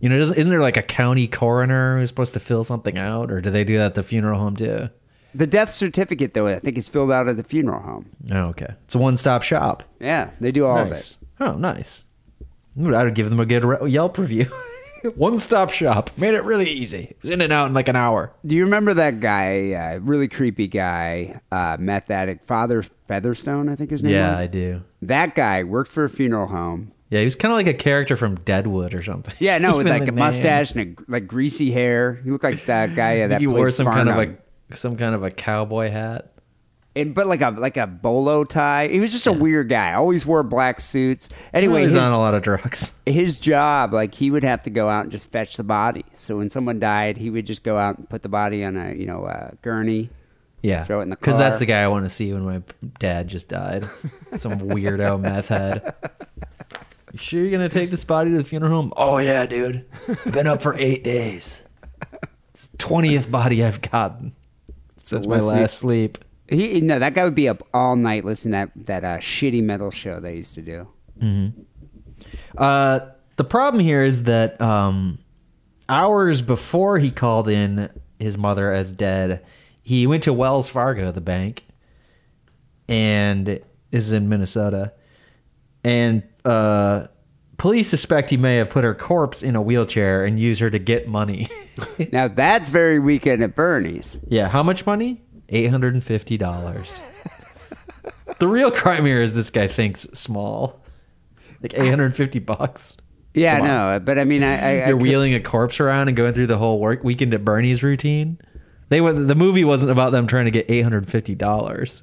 you know, isn't there like a county coroner who's supposed to fill something out, or do they do that at the funeral home too? The death certificate, though, I think is filled out at the funeral home. Oh, okay. It's a one-stop shop. Yeah, they do all of it. Oh, nice. I would give them a good re- Yelp review. one-stop shop made it really easy. It was in and out in like an hour. Do you remember that guy, uh, really creepy guy, uh, meth addict, Father Featherstone, I think his name Yeah, was? I do. That guy worked for a funeral home. Yeah, he was kind of like a character from Deadwood or something. Yeah, no, with Even like a mustache and a, like greasy hair. He looked like that guy uh, I that he wore some kind of a some kind of a cowboy hat. And, but like a like a bolo tie. He was just a weird guy. Always wore black suits. Anyway, he's on a lot of drugs. his job, like he would have to go out and just fetch the body. So when someone died, he would just go out and put the body on a you know a gurney. Yeah, Throw it in the car. because that's the guy I want to see when my dad just died. Some weirdo meth head. You sure you're gonna take this body to the funeral home? Oh yeah, dude. I've been up for eight days. It's twentieth body I've gotten since my last sleep. He no, that guy would be up all night listening to that that uh, shitty metal show they used to do. Mm-hmm. Uh, the problem here is that um, hours before he called in his mother as dead, he went to Wells Fargo, the bank, and is in Minnesota, and uh, police suspect he may have put her corpse in a wheelchair and used her to get money. Now that's very weekend at Bernie's. yeah, how much money? Eight hundred and fifty dollars. the real crime here is this guy thinks small, like eight hundred fifty bucks. Yeah, Come no, but I mean, I, I, I You're could- wheeling a corpse around and going through the whole work weekend at Bernie's routine. They were the movie wasn't about them trying to get eight hundred fifty dollars.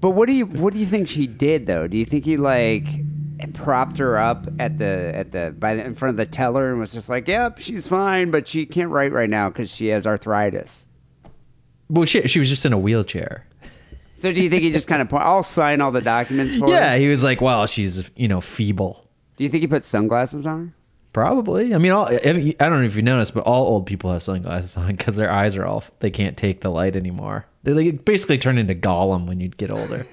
But what do you what do you think she did though? Do you think he like propped her up at the at the by the, in front of the teller and was just like, "Yep, she's fine, but she can't write right now because she has arthritis." Well, shit, she was just in a wheelchair. So do you think he just kind of? I'll sign all the documents for her? Yeah, her. he was like, well, she's you know feeble. Do you think he put sunglasses on her? Probably. I mean, all, I don't know if you noticed, but all old people have sunglasses on because their eyes are all they can't take the light anymore. They like basically turn into Gollum when you get older,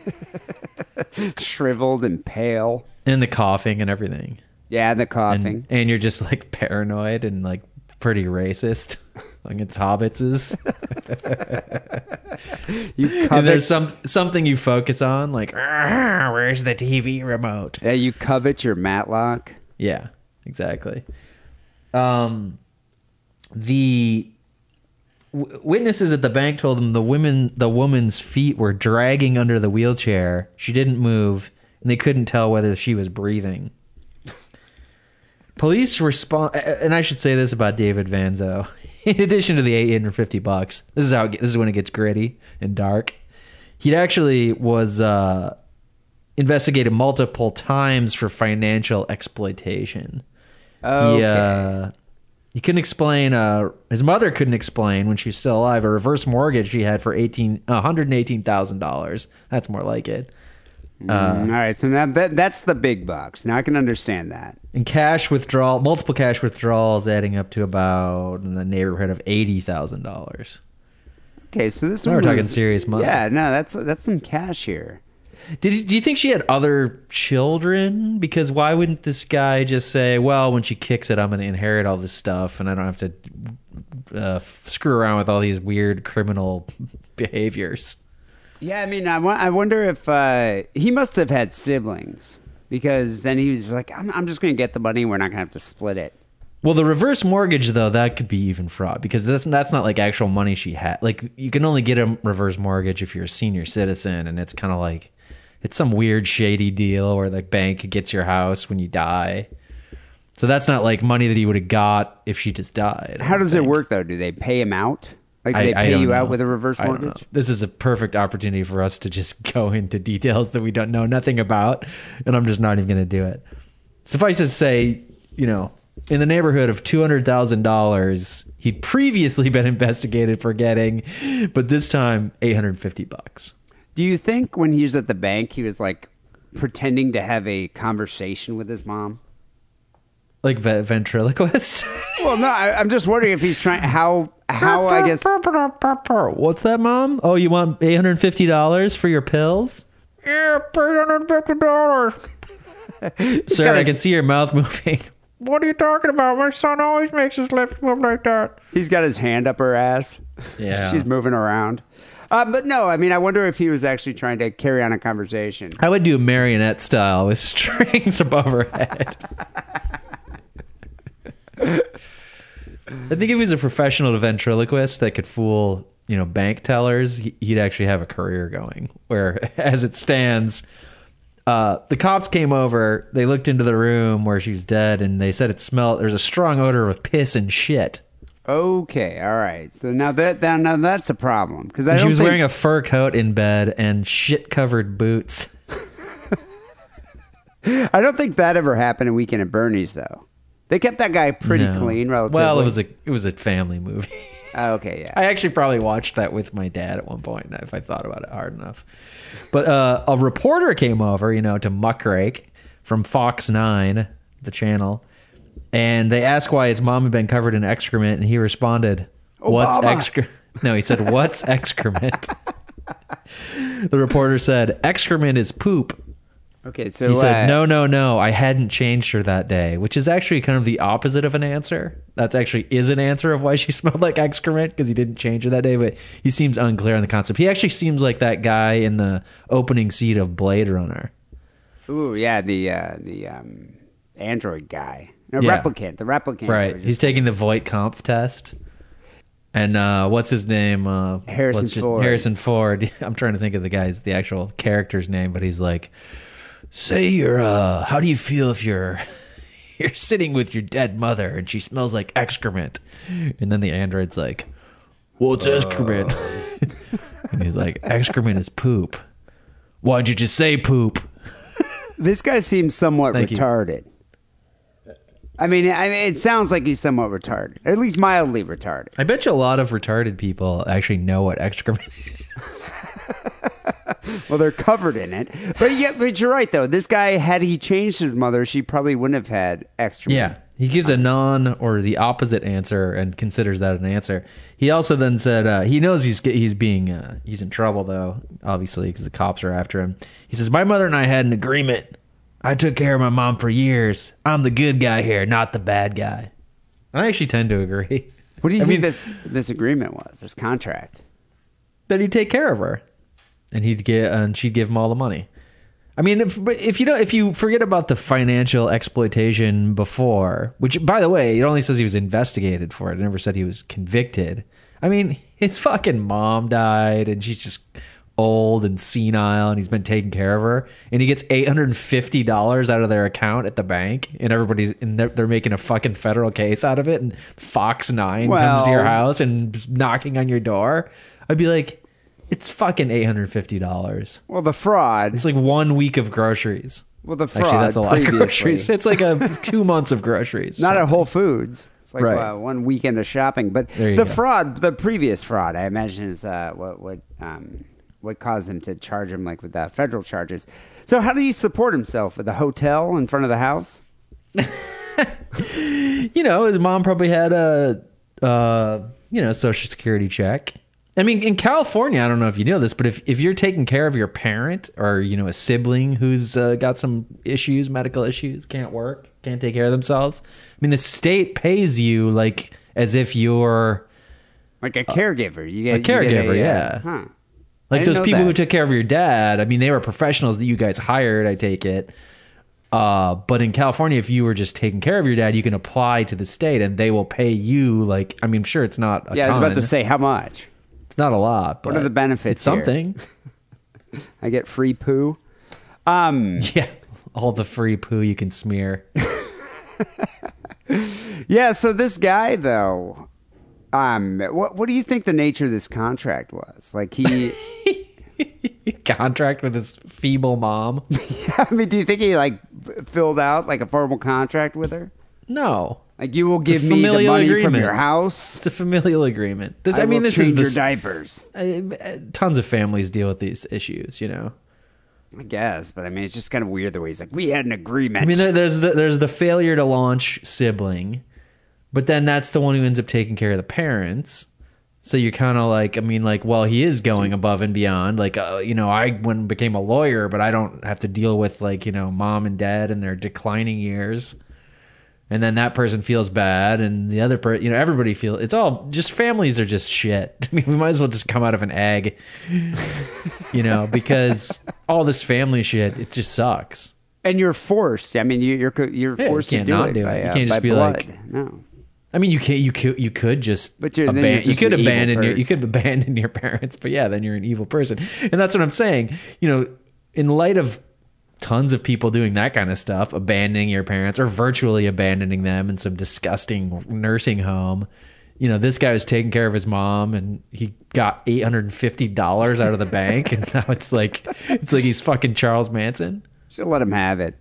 Shriveled and pale. and the coughing and everything, Yeah, the and coughing. and you're just like paranoid and like pretty racist against hobbitses. you And covet. there's some something you focus on, like "Ah, where's the TV remote? yeah, you covet your Matlock. Yeah, exactly. Um, the w- witnesses at the bank told them the women, the woman's feet were dragging under the wheelchair. She didn't move, and they couldn't tell whether she was breathing. Police respond, and I should say this about David Vanzo. In addition to the 850 bucks, this is how it, this is when it gets gritty and dark. He actually was uh, investigated multiple times for financial exploitation. Okay. He, uh, he couldn't explain. Uh, his mother couldn't explain when she was still alive a reverse mortgage she had for eighteen one hundred and eighteen thousand dollars. That's more like it. Mm, all right, so that, that that's the big bucks. Now I can understand that. And cash withdrawal, multiple cash withdrawals, adding up to about in the neighborhood of eighty thousand dollars. Okay, so this Now one we're talking serious money. Yeah, no, that's that's some cash here. Did do you think she had other children? Because why wouldn't this guy just say, "Well, when she kicks it, I'm going to inherit all this stuff, and I don't have to uh, screw around with all these weird criminal behaviors." Yeah, I mean, I, wo- I wonder if uh, he must have had siblings because then he was like, I'm, I'm just going to get the money. We're not going to have to split it. Well, the reverse mortgage though that could be even fraud because that's that's not like actual money she had. Like you can only get a reverse mortgage if you're a senior citizen, and it's kind of like it's some weird shady deal where the bank gets your house when you die. So that's not like money that he would have got if she just died. I How don't does it think. work though? Do they pay him out? Like I- they pay you out with a reverse know. mortgage? This is a perfect opportunity for us to just go into details that we don't know nothing about, and I'm just not even going to do it. Suffice to say, you know, in the neighborhood of two hundred thousand dollars, he'd previously been investigated for getting, but this time eight hundred fifty bucks. Do you think when he was at the bank, he was like pretending to have a conversation with his mom? Like ventriloquist. Well, no, I, I'm just wondering if he's trying how how I guess. What's that, mom? Oh, you want eight hundred fifty dollars for your pills? Yeah, eight hundred fifty dollars. Sir, I can see your mouth moving. What are you talking about? My son always makes his lips move like that. He's got his hand up her ass. Yeah. she's moving around. Um, but no, I mean, I wonder if he was actually trying to carry on a conversation. I would do marionette style with strings above her head. I think if he was a professional ventriloquist that could fool, you know, bank tellers, he- he'd actually have a career going. Where, as it stands, uh, the cops came over. They looked into the room where she's dead, and they said it smelled. There's a strong odor of piss and shit. Okay, all right. So now that, that now that's a problem because I And don't she was think, wearing a fur coat in bed and shit-covered boots. I don't think that ever happened in Weekend at Bernie's though. They kept that guy pretty No. clean, relatively. Well, it was a it was a family movie. Oh, okay, yeah. I actually probably watched that with my dad at one point if I thought about it hard enough. But uh, a reporter came over, you know, to muckrake from Fox 9, the channel, and they asked why his mom had been covered in excrement, and he responded, What's Obama. excrement? No, he said, What's excrement? the reporter said, Excrement is poop. Okay, so He said, uh, "No, no, no. I hadn't changed her that day," which is actually kind of the opposite of an answer. That's actually is an answer of why she smelled like excrement because he didn't change her that day. But he seems unclear on the concept. He actually seems like that guy in the opening seat of Blade Runner. Ooh, yeah, the uh, the um, android guy. No, Yeah. replicant. The replicant. Right. He's taking the Voight Kampf test. And uh, what's his name? Uh, Harrison just- Ford. Harrison Ford. I'm trying to think of the guy's the actual character's name, but he's like, "Say you're. Uh, how do you feel if you're you're sitting with your dead mother and she smells like excrement?" And then the android's like, "What's excrement?" and he's like, "Excrement is poop." Why'd you just say poop? This guy seems somewhat Thank you. retarded. I mean, I mean, it sounds like he's somewhat retarded, at least mildly retarded. I bet you a lot of retarded people actually know what excrement is. Well, they're covered in it, but yeah, but you're right though. This guy, had he changed his mother, she probably wouldn't have had extra. Yeah. He gives a non or the opposite answer and considers that an answer. He also then said uh, he knows he's he's being uh, he's in trouble though, obviously because the cops are after him. He says, "My mother and I had an agreement. I took care of my mom for years. I'm the good guy here, not the bad guy." And I actually tend to agree. What do you I think mean- this this agreement was? This contract? that he'd take care of her, and he'd get and she'd give him all the money. I mean, if but if you don't, if you forget about the financial exploitation before, which by the way, it only says he was investigated for it. It never said he was convicted. I mean, his fucking mom died, and she's just old and senile, and he's been taking care of her, and he gets eight hundred and fifty dollars out of their account at the bank, and everybody's and they're, they're making a fucking federal case out of it, and Fox Nine comes to your house and knocking on your door. I'd be like, it's fucking eight hundred fifty dollars. Well, the fraud. It's like one week of groceries. well, the fraud. Actually, that's a lot previously. of groceries. It's like a two months of groceries. Not at Whole Foods. It's like Right. uh, one weekend of shopping. But the go. fraud, the previous fraud, I imagine is uh, what what um, what caused them to charge him like with uh, federal charges. So how did he support himself with a hotel in front of the house? you know, his mom probably had a, uh, you know, social security check. I mean, in California, I don't know if you know this, but if, if you're taking care of your parent or, you know, a sibling who's uh, got some issues, medical issues, can't work, can't take care of themselves, I mean, the state pays you like as if you're Like a caregiver. You get a you get caregiver, uh, yeah. Huh. Like those people that. who took care of your dad. I mean, they were professionals that you guys hired. I take it. Uh, but in California, if you were just taking care of your dad, you can apply to the state and they will pay you. Like, I mean, sure, it's not. A Yeah, I was about to say how much. It's not a lot. But What are the benefits It's something. I get free poo. Um, yeah, all the free poo you can smear. yeah. So this guy though, um, what what do you think the nature of this contract was? Like he, Contract with his feeble mom. I mean, do you think he like filled out like a formal contract with her? No, Like you will give me the money from your house. it's a familial agreement. This, I, mean, will this is the your diapers. uh, tons of families deal with these issues. You know. I guess, but I mean, it's just kind of weird the way he's like, we had an agreement. I mean, there, there's the there's the failure to launch sibling, but then that's the one who ends up taking care of the parents. So you're kind of like, I mean, like, well, he is going above and beyond. Like, uh, you know, I went and became a lawyer, but I don't have to deal with like, you know, mom and dad in their declining years. And then that person feels bad, and the other person, you know, everybody feel It's all just families are just shit. I mean, we might as well just come out of an egg, you know, because all this family shit, it just sucks. and you're forced. I mean, you, you're you're Yeah, you forced to do not it. do it. by, You uh, can't just by be blood. like- no. I mean, you can't. You could. You could just. But you're- then you're aban- you could abandon your. You could abandon your parents, but yeah, then you're an evil person, and that's what I'm saying. You know, in light of tons of people doing that kind of stuff, abandoning your parents or virtually abandoning them in some disgusting nursing home. You know, this guy was taking care of his mom, and he got eight hundred and fifty dollars out of the bank, and now it's like it's like he's fucking Charles Manson. Should let him have it.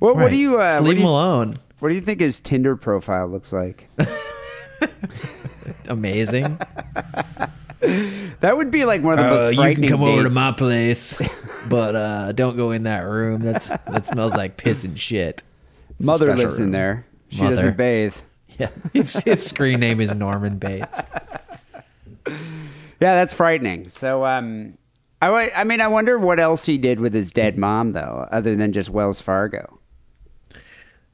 What, what do you uh, Just leave him you, alone? what do you think his Tinder profile looks like? Amazing. That would be like one of the Uh, most you can come over to my place, but uh, don't go in that room. That's that smells like piss and shit. It's Mother lives in there. She Mother. doesn't bathe. Yeah, his, his screen name is Norman Bates. Yeah, that's frightening. So, um, I, I mean, I wonder what else he did with his dead mom, though, other than just Wells Fargo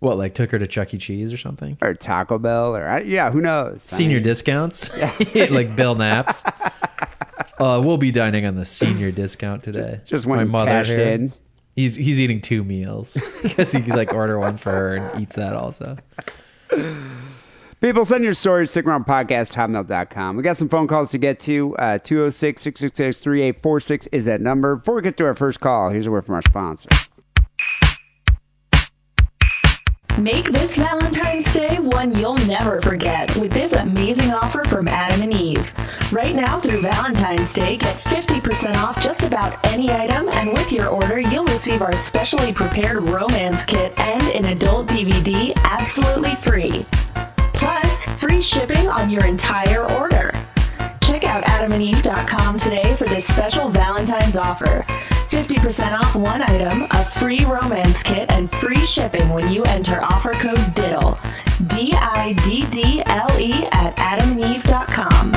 What, like took her to Chuck E. Cheese or something? or Taco Bell, or yeah, who knows? I Senior mean, discounts, like Bill Naps. Uh, we'll be dining on the senior discount today. just My mother cashed here. in. He's he's eating two meals because he's like order one for her and eats that also. People, send your stories, sickandwrongpodcast, hotmail.com. We got some phone calls to get to. Uh, 206 666 3846 is that number. Before we get to our first call, here's a word from our sponsor. Make this Valentine's Day one you'll never forget with this amazing offer from Adam and Eve. Right now through Valentine's Day, get 50% off just about any item, and with your order, you'll receive our specially prepared romance kit and an adult DVD absolutely free. Plus, free shipping on your entire order. Check out adamandeve.com today for this special Valentine's offer. 50% off one item, a free romance free shipping when you enter offer code DIDDLE. D I D D L E at adamandeve.com.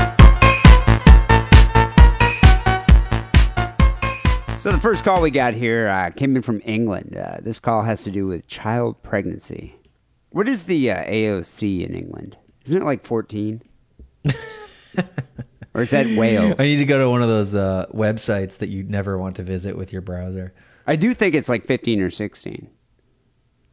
So the first call we got here uh, came in from England. Uh, this call has to do with child pregnancy. What is the uh, AOC in England? Isn't it like 14? or is that Wales? I need to go to one of those uh, websites that you never want to visit with your browser. I do think it's like 15 or 16.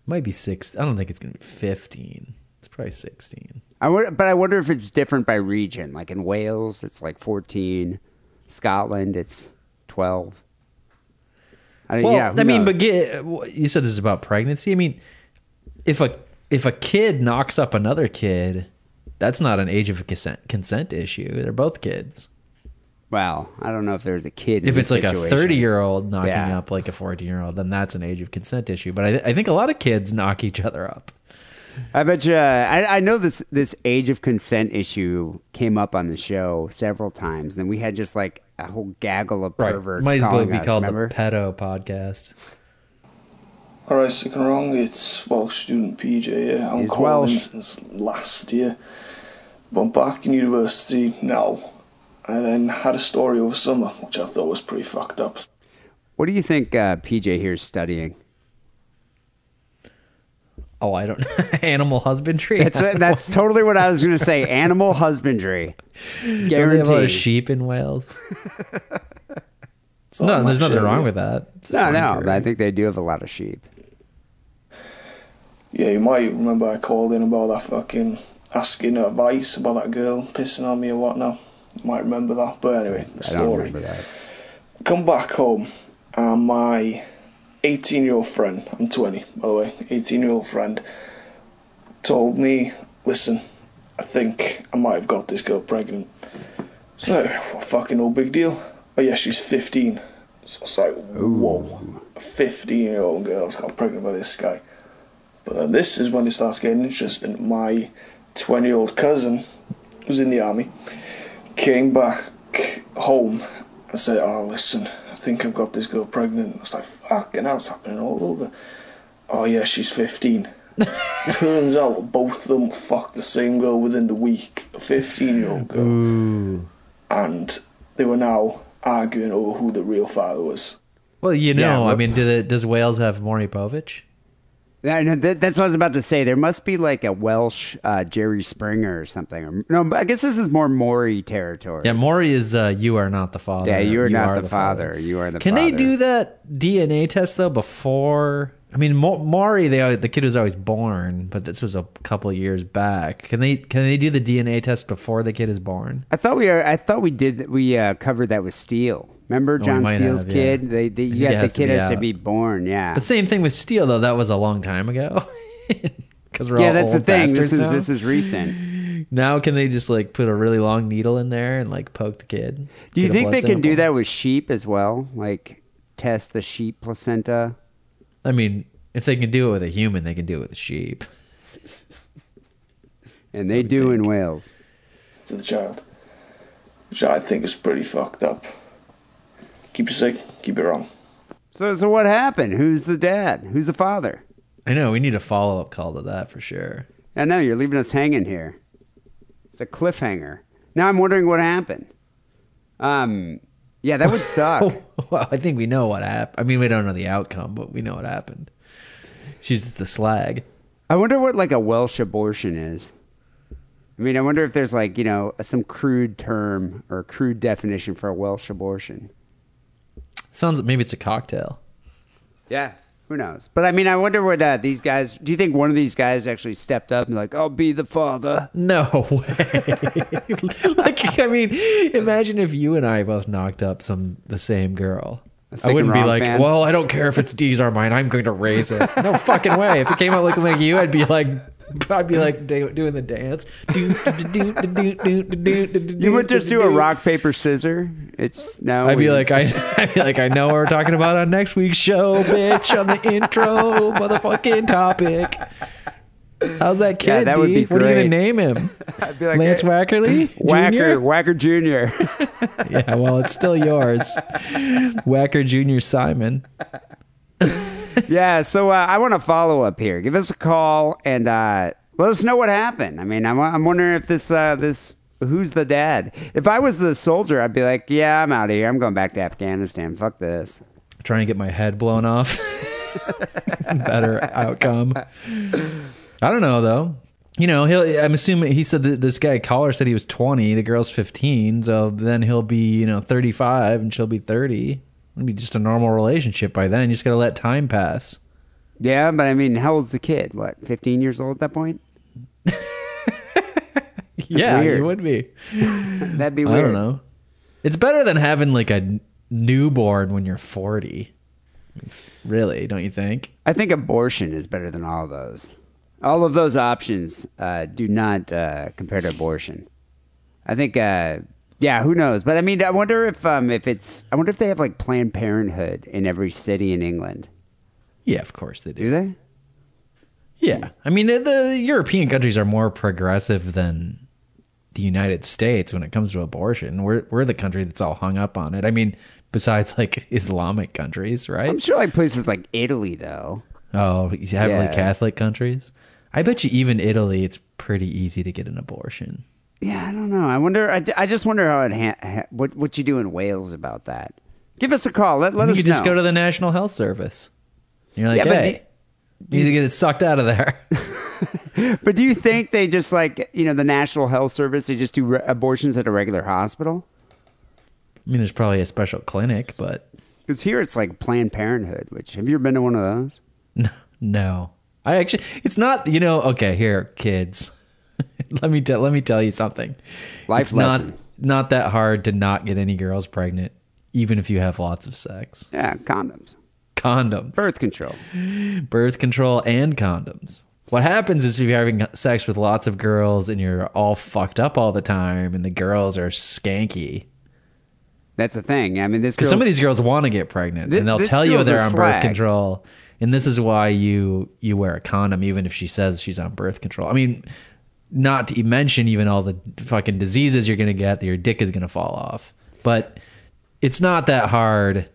Might be six. I don't think it's gonna be fifteen. It's probably sixteen. I wonder, but I wonder if it's different by region. Like in Wales, it's like 14. Scotland, it's 12. I, Well, yeah, I mean, but get, you said this is about pregnancy. I mean, if a if a kid knocks up another kid, that's not an age of consent consent issue. They're both kids. Well, I don't know if there's a kid. in If it's this like a thirty year old knocking Yeah. up like a fourteen year old, then that's an age of consent issue. But I, I think a lot of kids knock each other up. I bet you. I, I know this this age of consent issue came up on the show several times. And we had just like a whole gaggle of perverts. Right. Might as well be us, called remember? the pedo podcast. Alright, Sick and Wrong, it's Welsh student PJ here. Uh, I'm He's calling Welsh. since last year. But I'm back in university now. I then had a story over summer, which I thought was pretty fucked up. What do you think uh, PJ here is studying? Oh, I don't know. animal husbandry. That's that's totally what I was going to say. Animal husbandry, Don't have a lot of guaranteed. sheep in Wales. It's no, there's nothing yeah. wrong with that. It's No, no, career. but I think they do have a lot of sheep. Yeah, you might remember I called in about that fucking asking advice about that girl pissing on me or whatnot. Might remember that. But anyway, the I story. remember that. come back home and my 18 year old friend, I'm 20 by the way, 18 year old friend, told me, listen, I think I might have got this girl pregnant. So, well, fucking no big deal. Oh, yeah, she's 15. So it's like, whoa, a 15 year old girl's got pregnant by this guy. But then this is when it starts getting interesting. My 20 year old cousin was in the army, came back home and said, Oh, listen, I think I've got this girl pregnant. I was like, Fucking hell, it's happening all over. Oh, yeah, she's 15. Turns out both of them fucked the same girl within the week, a 15 year old girl. And they were now arguing over who the real father was. Well, you know, Yeah, I mean, do the, does Wales have Maury Povich? Yeah, no, that, that's what I was about to say. There must be like a Welsh uh, Jerry Springer or something. Or, no, I guess this is more Maury territory. Yeah, Maury is uh, you are not the father. Yeah, you are not the father. You are the Can they do that DNA test though before? I mean, Maury, they the kid was always born, but this was a couple of years back. Can they can they do the DNA test before the kid is born? I thought we are, I thought we did. We uh, covered that with Steele. Remember John might Steele's have, yeah. kid? They, they, got the has kid has to be born. Yeah. But same thing with Steele though. That was a long time ago. Because we're yeah, all that's the thing. This is now. this is recent. now can they just like put a really long needle in there and like poke the kid? Do you think they can do that with sheep as well? Like test the sheep placenta? I mean, if they can do it with a human, they can do it with a sheep. And they do in Wales. to the child, which I think is pretty fucked up. Keep it sick, keep it wrong. So so what happened? Who's the dad? Who's the father? I know we need a follow up call to that for sure. I know you're leaving us hanging here. It's a cliffhanger. Now I'm wondering what happened. Um, yeah, that would suck. well, I think we know what happened. I mean, we don't know the outcome, but we know what happened. She's just the slag. I wonder what like a Welsh abortion is. I mean, I wonder if there's like you know some crude term or crude definition for a Welsh abortion. Sounds maybe it's a cocktail. Yeah. Who knows? But I mean, I wonder what uh, these guys. Do you think one of these guys actually stepped up and like, "I'll be the father"? No way. like, I mean, imagine if you and I both knocked up some the same girl. I wouldn't be like, fan? well, I don't care if it's D's or mine. I'm going to raise it. No fucking way. If it came out looking like you, I'd be like, I'd be like doing the dance. You would just do a rock paper scissor. It's now. I'd be like I. I'd be like I know what we're talking about on next week's show, bitch. On the intro, motherfucking topic. How's that kid? Yeah, that would be What are you gonna name him? I'd be like, Lance hey, Wackerly? Wacker, Wacker Junior. yeah, well, it's still yours, Wacker Junior Simon yeah. So uh, I want to follow up here. Give us a call and uh, let us know what happened. I mean, I'm, I'm wondering if this uh, this who's the dad. If I was the soldier, I'd be like, yeah, I'm out of here. I'm going back to Afghanistan. Fuck this. Trying to get my head blown off. Better outcome. I don't know though. You know, he'll. I'm assuming he said that this guy caller said he was 20. The girl's 15. So then he'll be, you know, 35, and she'll be 30. It'll be just a normal relationship by then. You just gotta let time pass. Yeah, but I mean, how old's the kid? What, 15 years old at that point? yeah, weird. you would be. That'd be weird. I don't know. It's better than having like a newborn when you're 40. Really, don't you think? I think abortion is better than all of those. All of those options uh, do not uh, compare to abortion. I think, uh, yeah, who knows? But I mean, I wonder if um, if it's. I wonder if they have like Planned Parenthood in every city in England. Yeah, of course they do. Do they? Yeah, I mean the, the European countries are more progressive than the United States when it comes to abortion. We're we're the country that's all hung up on it. I mean, besides like Islamic countries, right? I'm sure like places like Italy though. Oh, heavily Yeah. Catholic countries. I bet you even Italy, it's pretty easy to get an abortion. Yeah, I don't know. I wonder. I, I just wonder how it ha- ha- what what you do in Wales about that. Give us a call. Let, let you us could just go to the National Health Service. You're like, Yeah, hey, you need to get it sucked out of there. But do you think they just like you know the National Health Service? They just do re- abortions at a regular hospital? I mean, there's probably a special clinic, but Because here it's like Planned Parenthood. Which have you ever been to one of those? No, No, I actually, it's not. You know, okay, here, kids. let me tell. Let me tell you something. Life it's not lesson. not that hard to not get any girls pregnant, even if you have lots of sex. Yeah, condoms, Condoms, birth control. birth control, and condoms. What happens is if you're having sex with lots of girls and you're all fucked up all the time, and the girls are skanky. That's the thing. I mean, this Because some of these girls want to get pregnant, Thi- and they'll tell you they're on slag. birth control, and this is why you you wear a condom, even if she says she's on birth control. I mean, not to mention even all the fucking diseases you're gonna get, that your dick is gonna fall off. But it's not that hard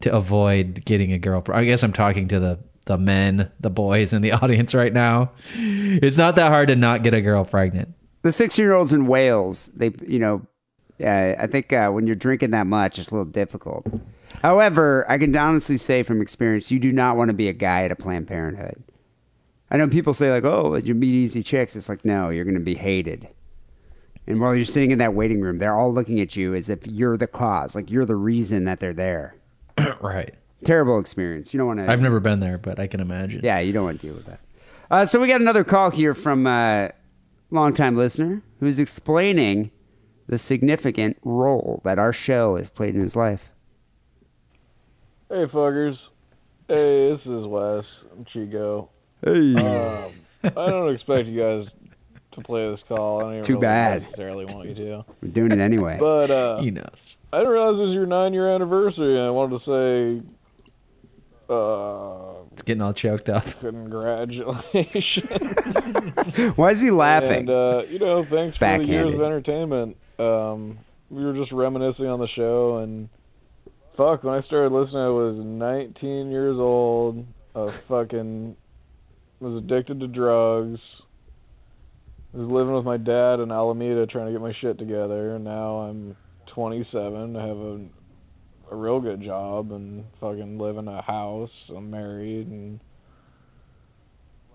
to avoid getting a girl. I guess I'm talking to the the men, the boys in the audience right now. It's not that hard to not get a girl pregnant. the six-year-olds in Wales. They, you know, uh, I think uh, when you're drinking that much, it's a little difficult. However, I can honestly say from experience, you do not want to be a guy at a Planned Parenthood. I know people say like, "Oh, you meet easy chicks." It's like, no, you're going to be hated. And while you're sitting in that waiting room, they're all looking at you as if you're the cause, like you're the reason that they're there. right. Terrible experience. You don't want to. I've never been there, but I can imagine. Yeah, you don't want to deal with that. Uh, so we got another call here from a longtime listener who's explaining the significant role that our show has played in his life. Hey, fuckers. Hey, this is Wes. I'm Chico. Hey, Um, I don't expect you guys to play this call. I don't even Too really bad. necessarily want you to. we're doing it anyway. But uh, He knows. I didn't realize it was your nine-year anniversary, and I wanted to say, uh, It's getting all choked up. congratulations. Why is he laughing? and uh, you know, thanks for the years backhanded. of entertainment. Um, we were just reminiscing on the show, and fuck, when I started listening, I was 19 years old. a fucking was addicted to drugs. I was living with my dad in Alameda trying to get my shit together, and now I'm 27. I have a a real good job and fucking live in a house. I'm married and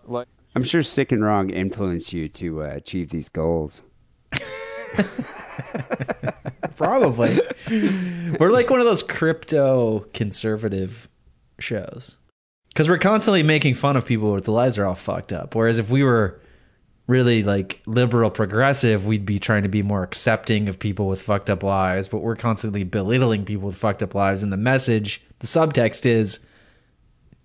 like I'm sure Sick and Wrong influenced you to uh, achieve these goals. Probably. We're like one of those crypto conservative shows. Because we're constantly making fun of people with the lives are all fucked up. Whereas if we were really like liberal progressive, we'd be trying to be more accepting of people with fucked up lives. But we're constantly belittling people with fucked up lives. And the message, the subtext is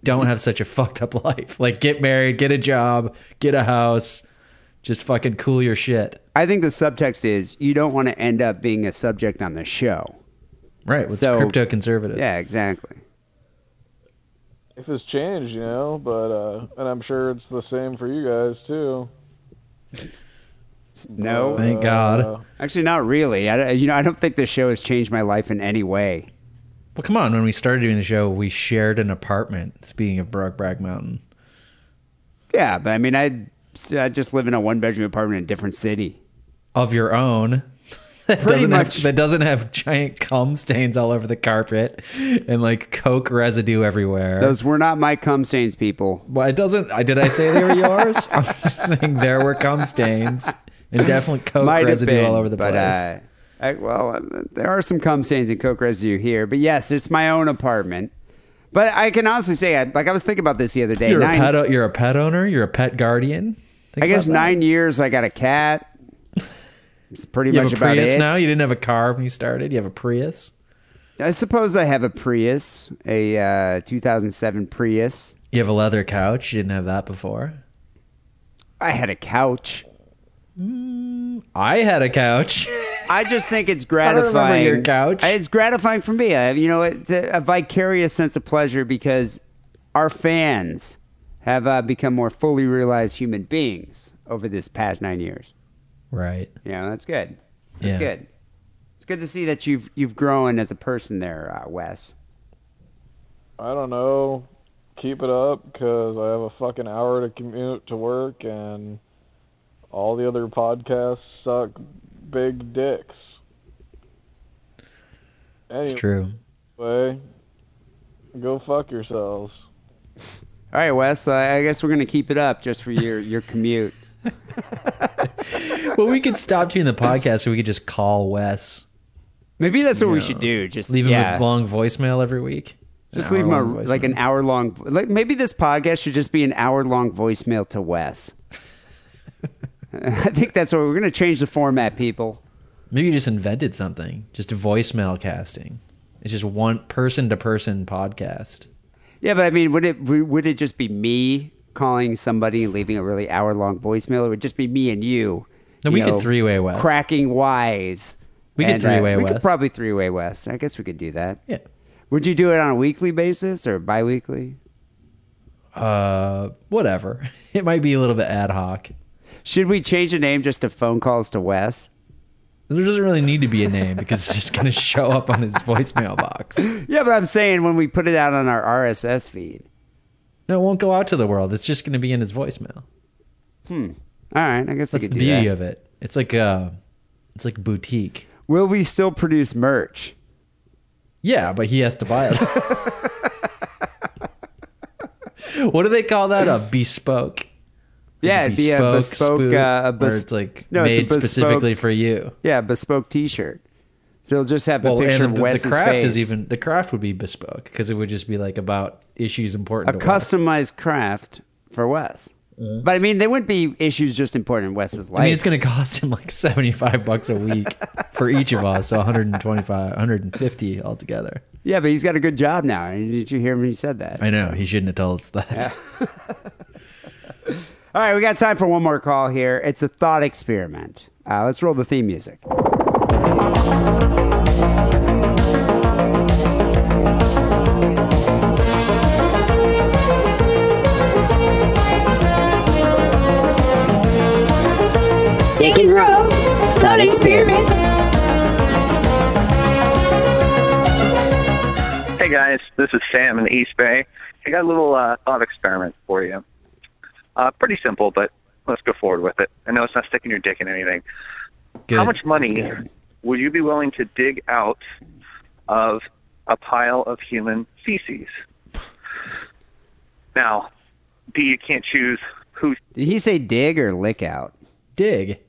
don't have such a fucked up life. Like get married, get a job, get a house, just fucking cool your shit. I think the subtext is you don't want to end up being a subject on the show. Right. What's So- crypto conservative? Yeah, exactly. Life has changed, you know, but uh, and I'm sure it's the same for you guys too. No, Thank God. Uh, actually, not really. I, you know, I don't think the show has changed my life in any way. Well, come on. When we started doing the show, we shared an apartment. Speaking of Brokeback Mountain. Yeah, but I mean, I I just live in a one bedroom apartment in a different city. of your own that Pretty doesn't much. have that doesn't have giant cum stains all over the carpet and like coke residue everywhere. Those were not my cum stains, people. well, it doesn't. I did I say they were yours? I'm just saying there were cum stains and definitely coke Might residue been all over the but, place. Uh, I, well, uh, there are some cum stains and coke residue here, but yes, it's my own apartment. But I can honestly say, I, like I was thinking about this the other day. you're nine, a pet. You're a pet owner. You're a pet guardian. Think I guess nine years. I got a cat. It's pretty You much have a about Prius it. now. You didn't have a car when you started. You have a Prius. I suppose I have a Prius, a uh, 2007 Prius. You have a leather couch. You didn't have that before. I had a couch. I had a couch. I just think it's don't remember gratifying. your couch. It's gratifying for me. I, you know, it's a, a vicarious sense of pleasure because our fans have uh, become more fully realized human beings over this past nine years. Right. You know, that's good. That's Yeah. good. It's good to see that you've you've grown as a person there, uh, Wes. I don't know. Keep it up because I have a fucking hour to commute to work, and all the other podcasts suck big dicks. It's Anyway, true. go fuck yourselves. All right, Wes. Uh, I guess we're gonna keep it up just for your your commute. well, we could stop doing the podcast, or we could just call Wes, Maybe that's what we should do. Just leave him yeah. a long voicemail every week. Just An leave him a, hour-long like an voicemail. hour long. Like maybe this podcast should just be an hour long voicemail to Wes. I think that's what we're going to change the format, people. Maybe you just invented something, just voicemail casting. It's just one person to person podcast. Yeah, but I mean, would it would it just be me calling somebody and leaving a really hour long voicemail? It would just be me and you. No, you we could three-way Wes. cracking wise. We could And, uh, three-way We could probably three way West. I guess we could do that. Yeah. Would you do it on a weekly basis or bi-weekly? Uh, whatever. It might be a little bit ad hoc. Should we change the name just to phone calls to Wes? There doesn't really need to be a name because it's just going to show up on his voicemail box. Yeah, but I'm saying when we put it out on our RSS feed. No, it won't go out to the world. It's just going to be in his voicemail. All right, I guess That's the beauty that. of it. It's like uh it's like boutique. Will we still produce merch? Yeah, but he has to buy it. what do they call that? A bespoke. Yeah, it'd be a bespoke, spook, uh, a bes- it's like No, it's made bespoke- specifically for you. Yeah, bespoke T-shirt. So it'll just have a Well, picture and of the, the craft face. is even the craft would be bespoke because it would just be like about issues important. a Wes. customized craft for Wes. But I mean, they wouldn't be issues just important in Wes's life. I mean, it's going to cost him like seventy-five bucks a week for each of us, so 125, 150 altogether. yeah, but he's got a good job now. Did you hear me? He said that. I know he shouldn't have told us that. All right, we got time for one more call here. It's a thought experiment. Uh, let's roll the theme music. Sick and Wrong, thought experiment. Hey guys, this is Sam in the East Bay. I got a little uh, thought experiment for you. Uh, pretty simple, but let's go forward with it. I know it's not sticking your dick in anything. Good. How much money would you be willing to dig out of a pile of human feces? Now, D, you can't choose who Did he say dig or lick out? Dig.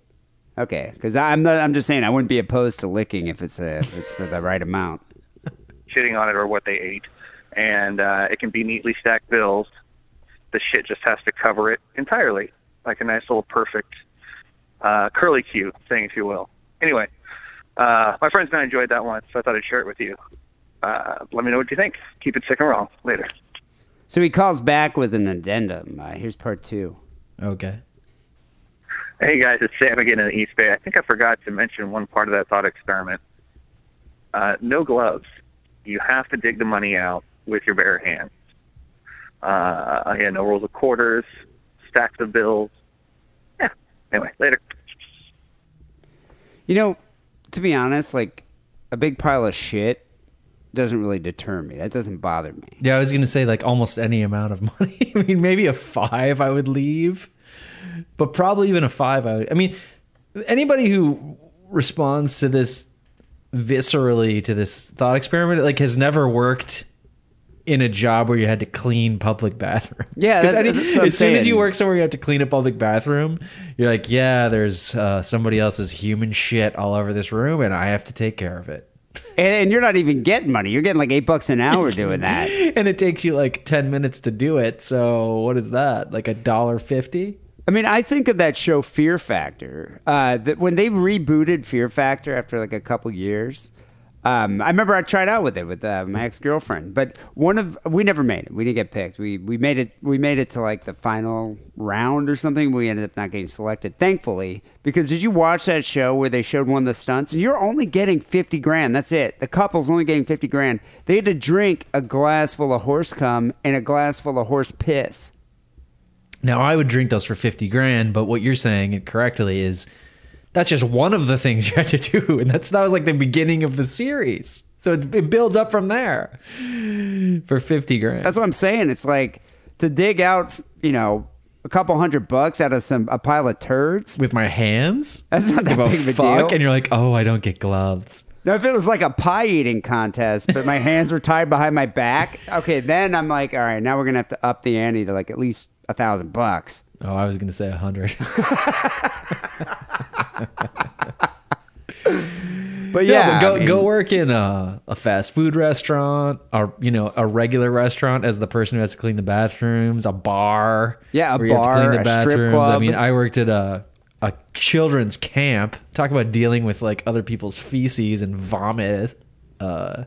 Okay, because I'm not. I'm just saying I wouldn't be opposed to licking if it's a if it's for the right amount. shitting on it or what they ate. and uh, it can be neatly stacked bills. The shit just has to cover it entirely, like a nice little perfect uh, curly Q thing, if you will. Anyway, uh, my friends and I enjoyed that one, so I thought I'd share it with you. Uh, let me know what you think. Keep it sick and wrong. Later. So he calls back with an addendum. Uh, here's part two. Okay. Hey guys, it's Sam again in the East Bay. I think I forgot to mention one part of that thought experiment. Uh, no gloves. You have to dig the money out with your bare hands. Uh, yeah, no rolls of quarters, stacks of bills. Yeah. Anyway, later. You know, to be honest, like a big pile of shit doesn't really deter me. That doesn't bother me. Yeah, I was gonna say like almost any amount of money. I mean, maybe a five I would leave, but probably even a five I would. I mean, anybody who responds to this viscerally to this thought experiment like has never worked in a job where you had to clean public bathrooms. Yeah, that's- any- that's as soon as you work somewhere you have to clean a public bathroom, you're like, yeah, there's uh, somebody else's human shit all over this room, and I have to take care of it. And, and you're not even getting money. You're getting like eight bucks an hour doing that. and it takes you like 10 minutes to do it. So what is that? Like a dollar 50? I mean, I think of that show Fear Factor. Uh, that when they rebooted Fear Factor after like a couple years, um, I remember I tried out with it with uh, my ex girlfriend. But one of we never made it. We didn't get picked. We we made it. We made it to like the final round or something. We ended up not getting selected, thankfully. Because did you watch that show where they showed one of the stunts? And you're only getting fifty grand. That's it. The couple's only getting fifty grand. They had to drink a glass full of horse cum and a glass full of horse piss. Now I would drink those for 50 grand, but what you're saying it correctly is that's just one of the things you had to do. And that's, that was like the beginning of the series. So it, it builds up from there for 50 grand. That's what I'm saying. It's like to dig out, you know, a couple hundred bucks out of some a pile of turds. With my hands? That's not that big of a fuck, deal. And you're like, oh, I don't get gloves. Now, if it was like a pie eating contest, but my hands were tied behind my back, okay, then I'm like, all right, now we're gonna have to up the ante to like at least a thousand bucks. Oh, I was going to say a hundred. But yeah, go I mean- go work in a, a fast food restaurant, or you know, a regular restaurant as the person who has to clean the bathrooms, a bar. Yeah, a where you have to clean bar, the a strip bathrooms. I mean, I worked at a a children's camp. Talk about dealing with like other people's feces and vomit. Uh,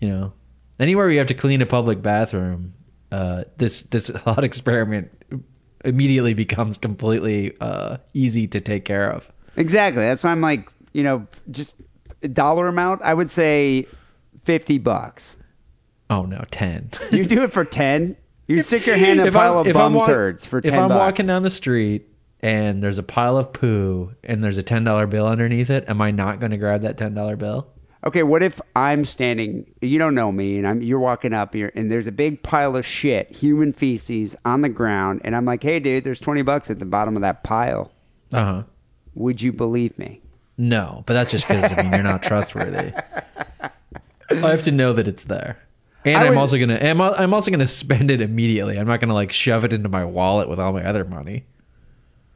you know, anywhere where you have to clean a public bathroom, uh, this this thought experiment immediately becomes completely uh, easy to take care of. Exactly. That's why I'm like, you know, just dollar amount. I would say fifty bucks. Oh no, ten. You do it for ten. You stick your hand in a If pile I'm- of bum walk- turds for ten If I'm bucks. walking down the street and there's a pile of poo and there's a ten dollar bill underneath it, am I not going to grab that ten dollar bill? Okay, what if I'm standing? You don't know me, and I'm you're walking up here, and there's a big pile of shit, human feces on the ground, and I'm like, "Hey, dude, there's twenty bucks at the bottom of that pile." Uh huh. Would you believe me? No, but that's just because I mean you're not trustworthy. I have to know that it's there, and I I'm would- also gonna I'm, I'm also gonna spend it immediately. I'm not gonna like shove it into my wallet with all my other money.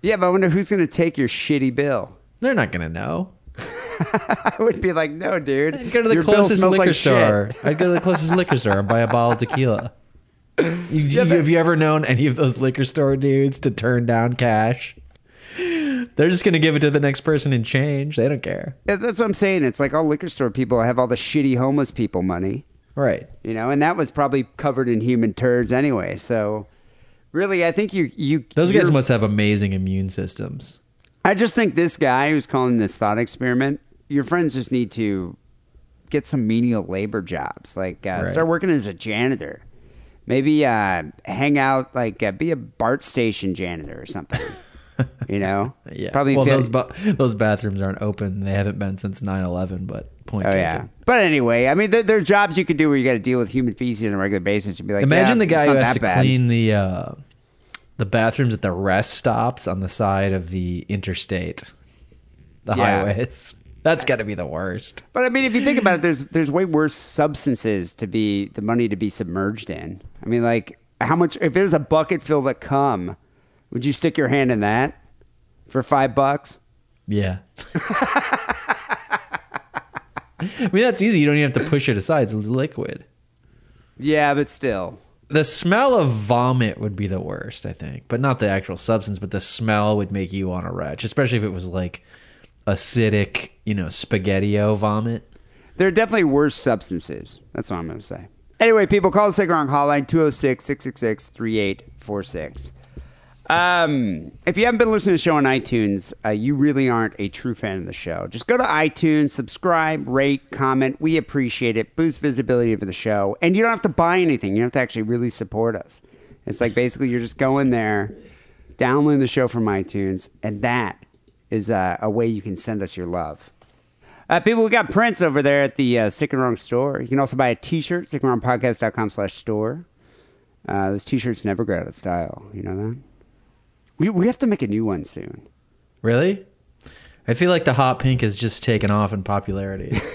Yeah, but I wonder who's going to take your shitty bill. They're not gonna know. I would be like, "No, dude, I'd go to the closest liquor like store. I'd go to the closest liquor store and buy a bottle of tequila. You, you- have you ever known any of those liquor store dudes to turn down cash? They're just gonna give it to the next person in change. They don't care. Yeah, That's what I'm saying. It's like all liquor store people have all the shitty homeless people money, Right. you know, and that was probably covered in human turds anyway. So, really, I think you you Those guys must have amazing immune systems. I just think this guy who's calling this thought experiment, your friends just need to get some menial labor jobs. Like uh, Right. start working as a janitor. Maybe uh, hang out, like uh, be a BART station janitor or something. you know? Yeah. Probably well, those ba- those bathrooms aren't open. They haven't been since 9/11. But point. Oh taken. yeah, but anyway, I mean, there, there are jobs you could do where you got to deal with human feces on a regular basis. You'd be like, Imagine yeah, the guy who has to bad. clean the uh, the bathrooms at the rest stops on the side of the interstate, the Yeah. highways. That's got to be the worst. But I mean, if you think about it, there's there's way worse substances to be the money to be submerged in. I mean, like how much? If there's a bucket filled of cum, would you stick your hand in that for five bucks? Yeah. I mean, that's easy. You don't even have to push it aside. It's liquid. Yeah, but still. The smell of vomit would be the worst, I think, but not the actual substance. But the smell would make you want to retch, especially if it was like acidic, you know, spaghettio vomit. There are definitely worse substances. That's what I'm going to say. Anyway, people, call the Sick Wrong hotline 206 666 3846. Um, if you haven't been listening to the show on iTunes, uh, you really aren't a true fan of the show. Just go to iTunes, subscribe, rate, comment. We appreciate it. Boost visibility of the show. And you don't have to buy anything. You have to actually really support us. It's like basically you're just going there, downloading the show from iTunes, and that is uh, a way you can send us your love. Uh, people, we got prints over there at the uh, Sick and Wrong store. You can also buy a t-shirt, sickandwrongpodcast.com slash store. Uh, those t-shirts never go out of style. You know that? We, we have to make a new one soon. Really? I feel like the hot pink has just taken off in popularity.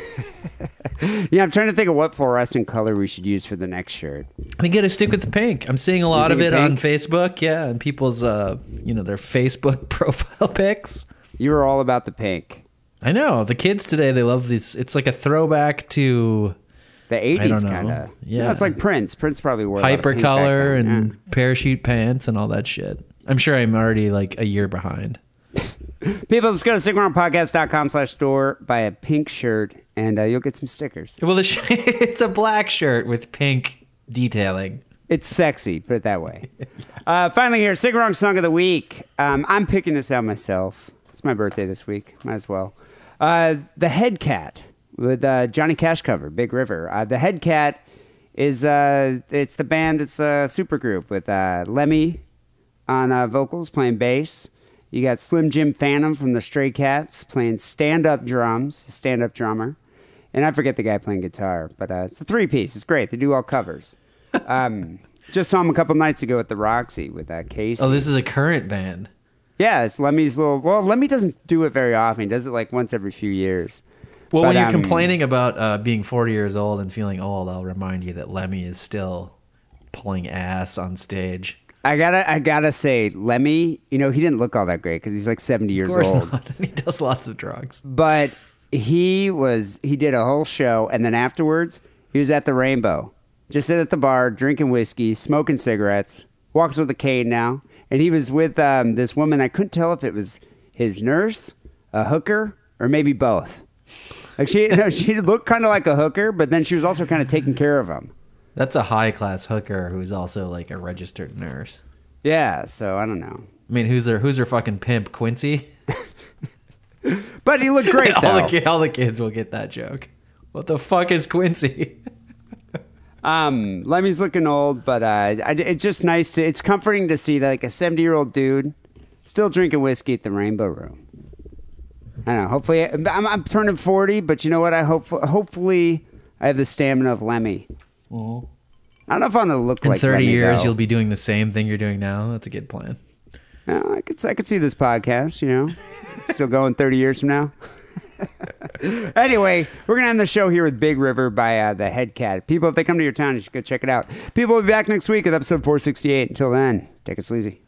Yeah, I'm trying to think of what fluorescent color we should use for the next shirt. I think gotta stick with the pink. I'm seeing a lot of it it's on? Facebook, yeah, and people's uh you know, their Facebook profile pics. You were all about the pink. I know. The kids today they love these it's like a throwback to The 80s kind of. Yeah. it's like Prince. Prince probably wore a lot of pink back hypercolor and yeah. parachute pants and all that shit. I'm sure I'm already like a year behind. People, just go to sickandwrongpodcast.com slash store, buy a pink shirt, and uh, you'll get some stickers. Well, the sh- it's a black shirt with pink detailing. It's sexy, put it that way. uh, finally, here, Sick Song of the Week. Um, I'm picking this out myself. It's my birthday this week. Might as well. Uh, the Head Cat with uh, Johnny Cash cover, Big River. Uh, the Head Cat is uh, it's the band. It's a super group with uh, Lemmy on uh, vocals playing bass. You got Slim Jim Phantom from the Stray Cats playing stand-up drums, stand-up drummer, and I forget the guy playing guitar, but uh, it's a three-piece. It's great. They do all covers. Um, just saw him a couple nights ago at the Roxy with uh, Casey. Oh, this is a current band. yeah, it's Lemmy's little. Well, Lemmy doesn't do it very often. He does it like once every few years. Well, But, when you're um, complaining about uh, being 40 years old and feeling old, I'll remind you that Lemmy is still pulling ass on stage. I gotta, I gotta say, Lemmy. You know, he didn't look all that great because he's like seventy years Of course old. not. he does lots of drugs. but he was he did a whole show and then afterwards he was at the rainbow just sitting at the bar drinking whiskey smoking cigarettes walks with a cane now and he was with um, this woman i couldn't tell if it was his nurse a hooker or maybe both like she no, she looked kind of like a hooker but then she was also kind of taking care of him That's a high class hooker who's also like a registered nurse. yeah so i don't know I mean, who's their who's their fucking pimp, Quincy? but he looked great all, the, all the kids will get that joke. What the fuck is Quincy? Um, Lemmy's looking old, but uh, I, it's just nice to. It's comforting to see that like a seventy-year-old dude still drinking whiskey at the Rainbow Room. I don't know. Hopefully, I'm, I'm turning forty, but you know what? I hope. Hopefully, I have the stamina of Lemmy. I don't know if I'm gonna look like. In like 30 Lemmy, years, though. you'll be doing the same thing you're doing now. That's a good plan. No, I could. I could see this podcast. You know, still going thirty years from now. anyway, we're gonna end the show here with Big River by uh, the Head Cat. People, if they come to your town, you should go check it out. People will be back next week with episode 468. Until then, take it sleazy.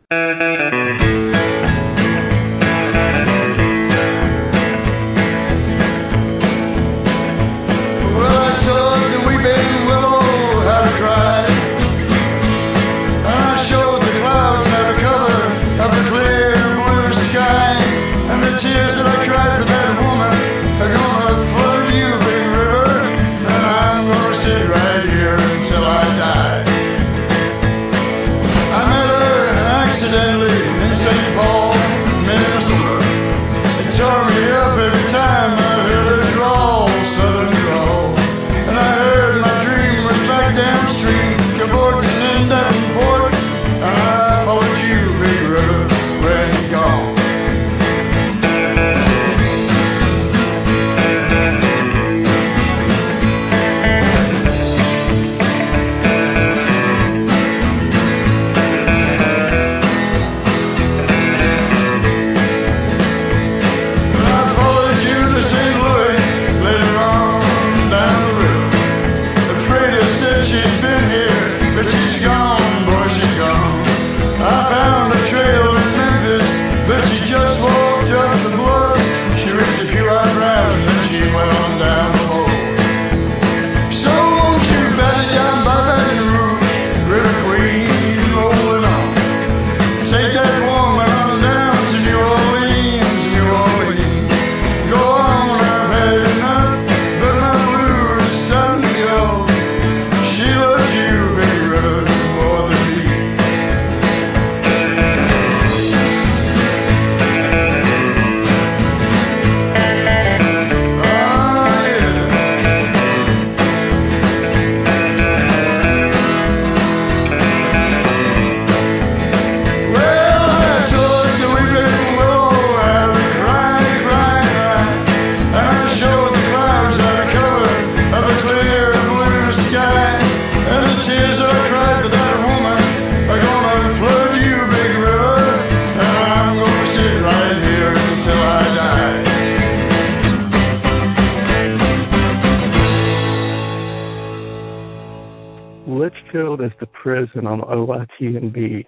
Prison on OIT and B.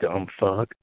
Dumb fuck.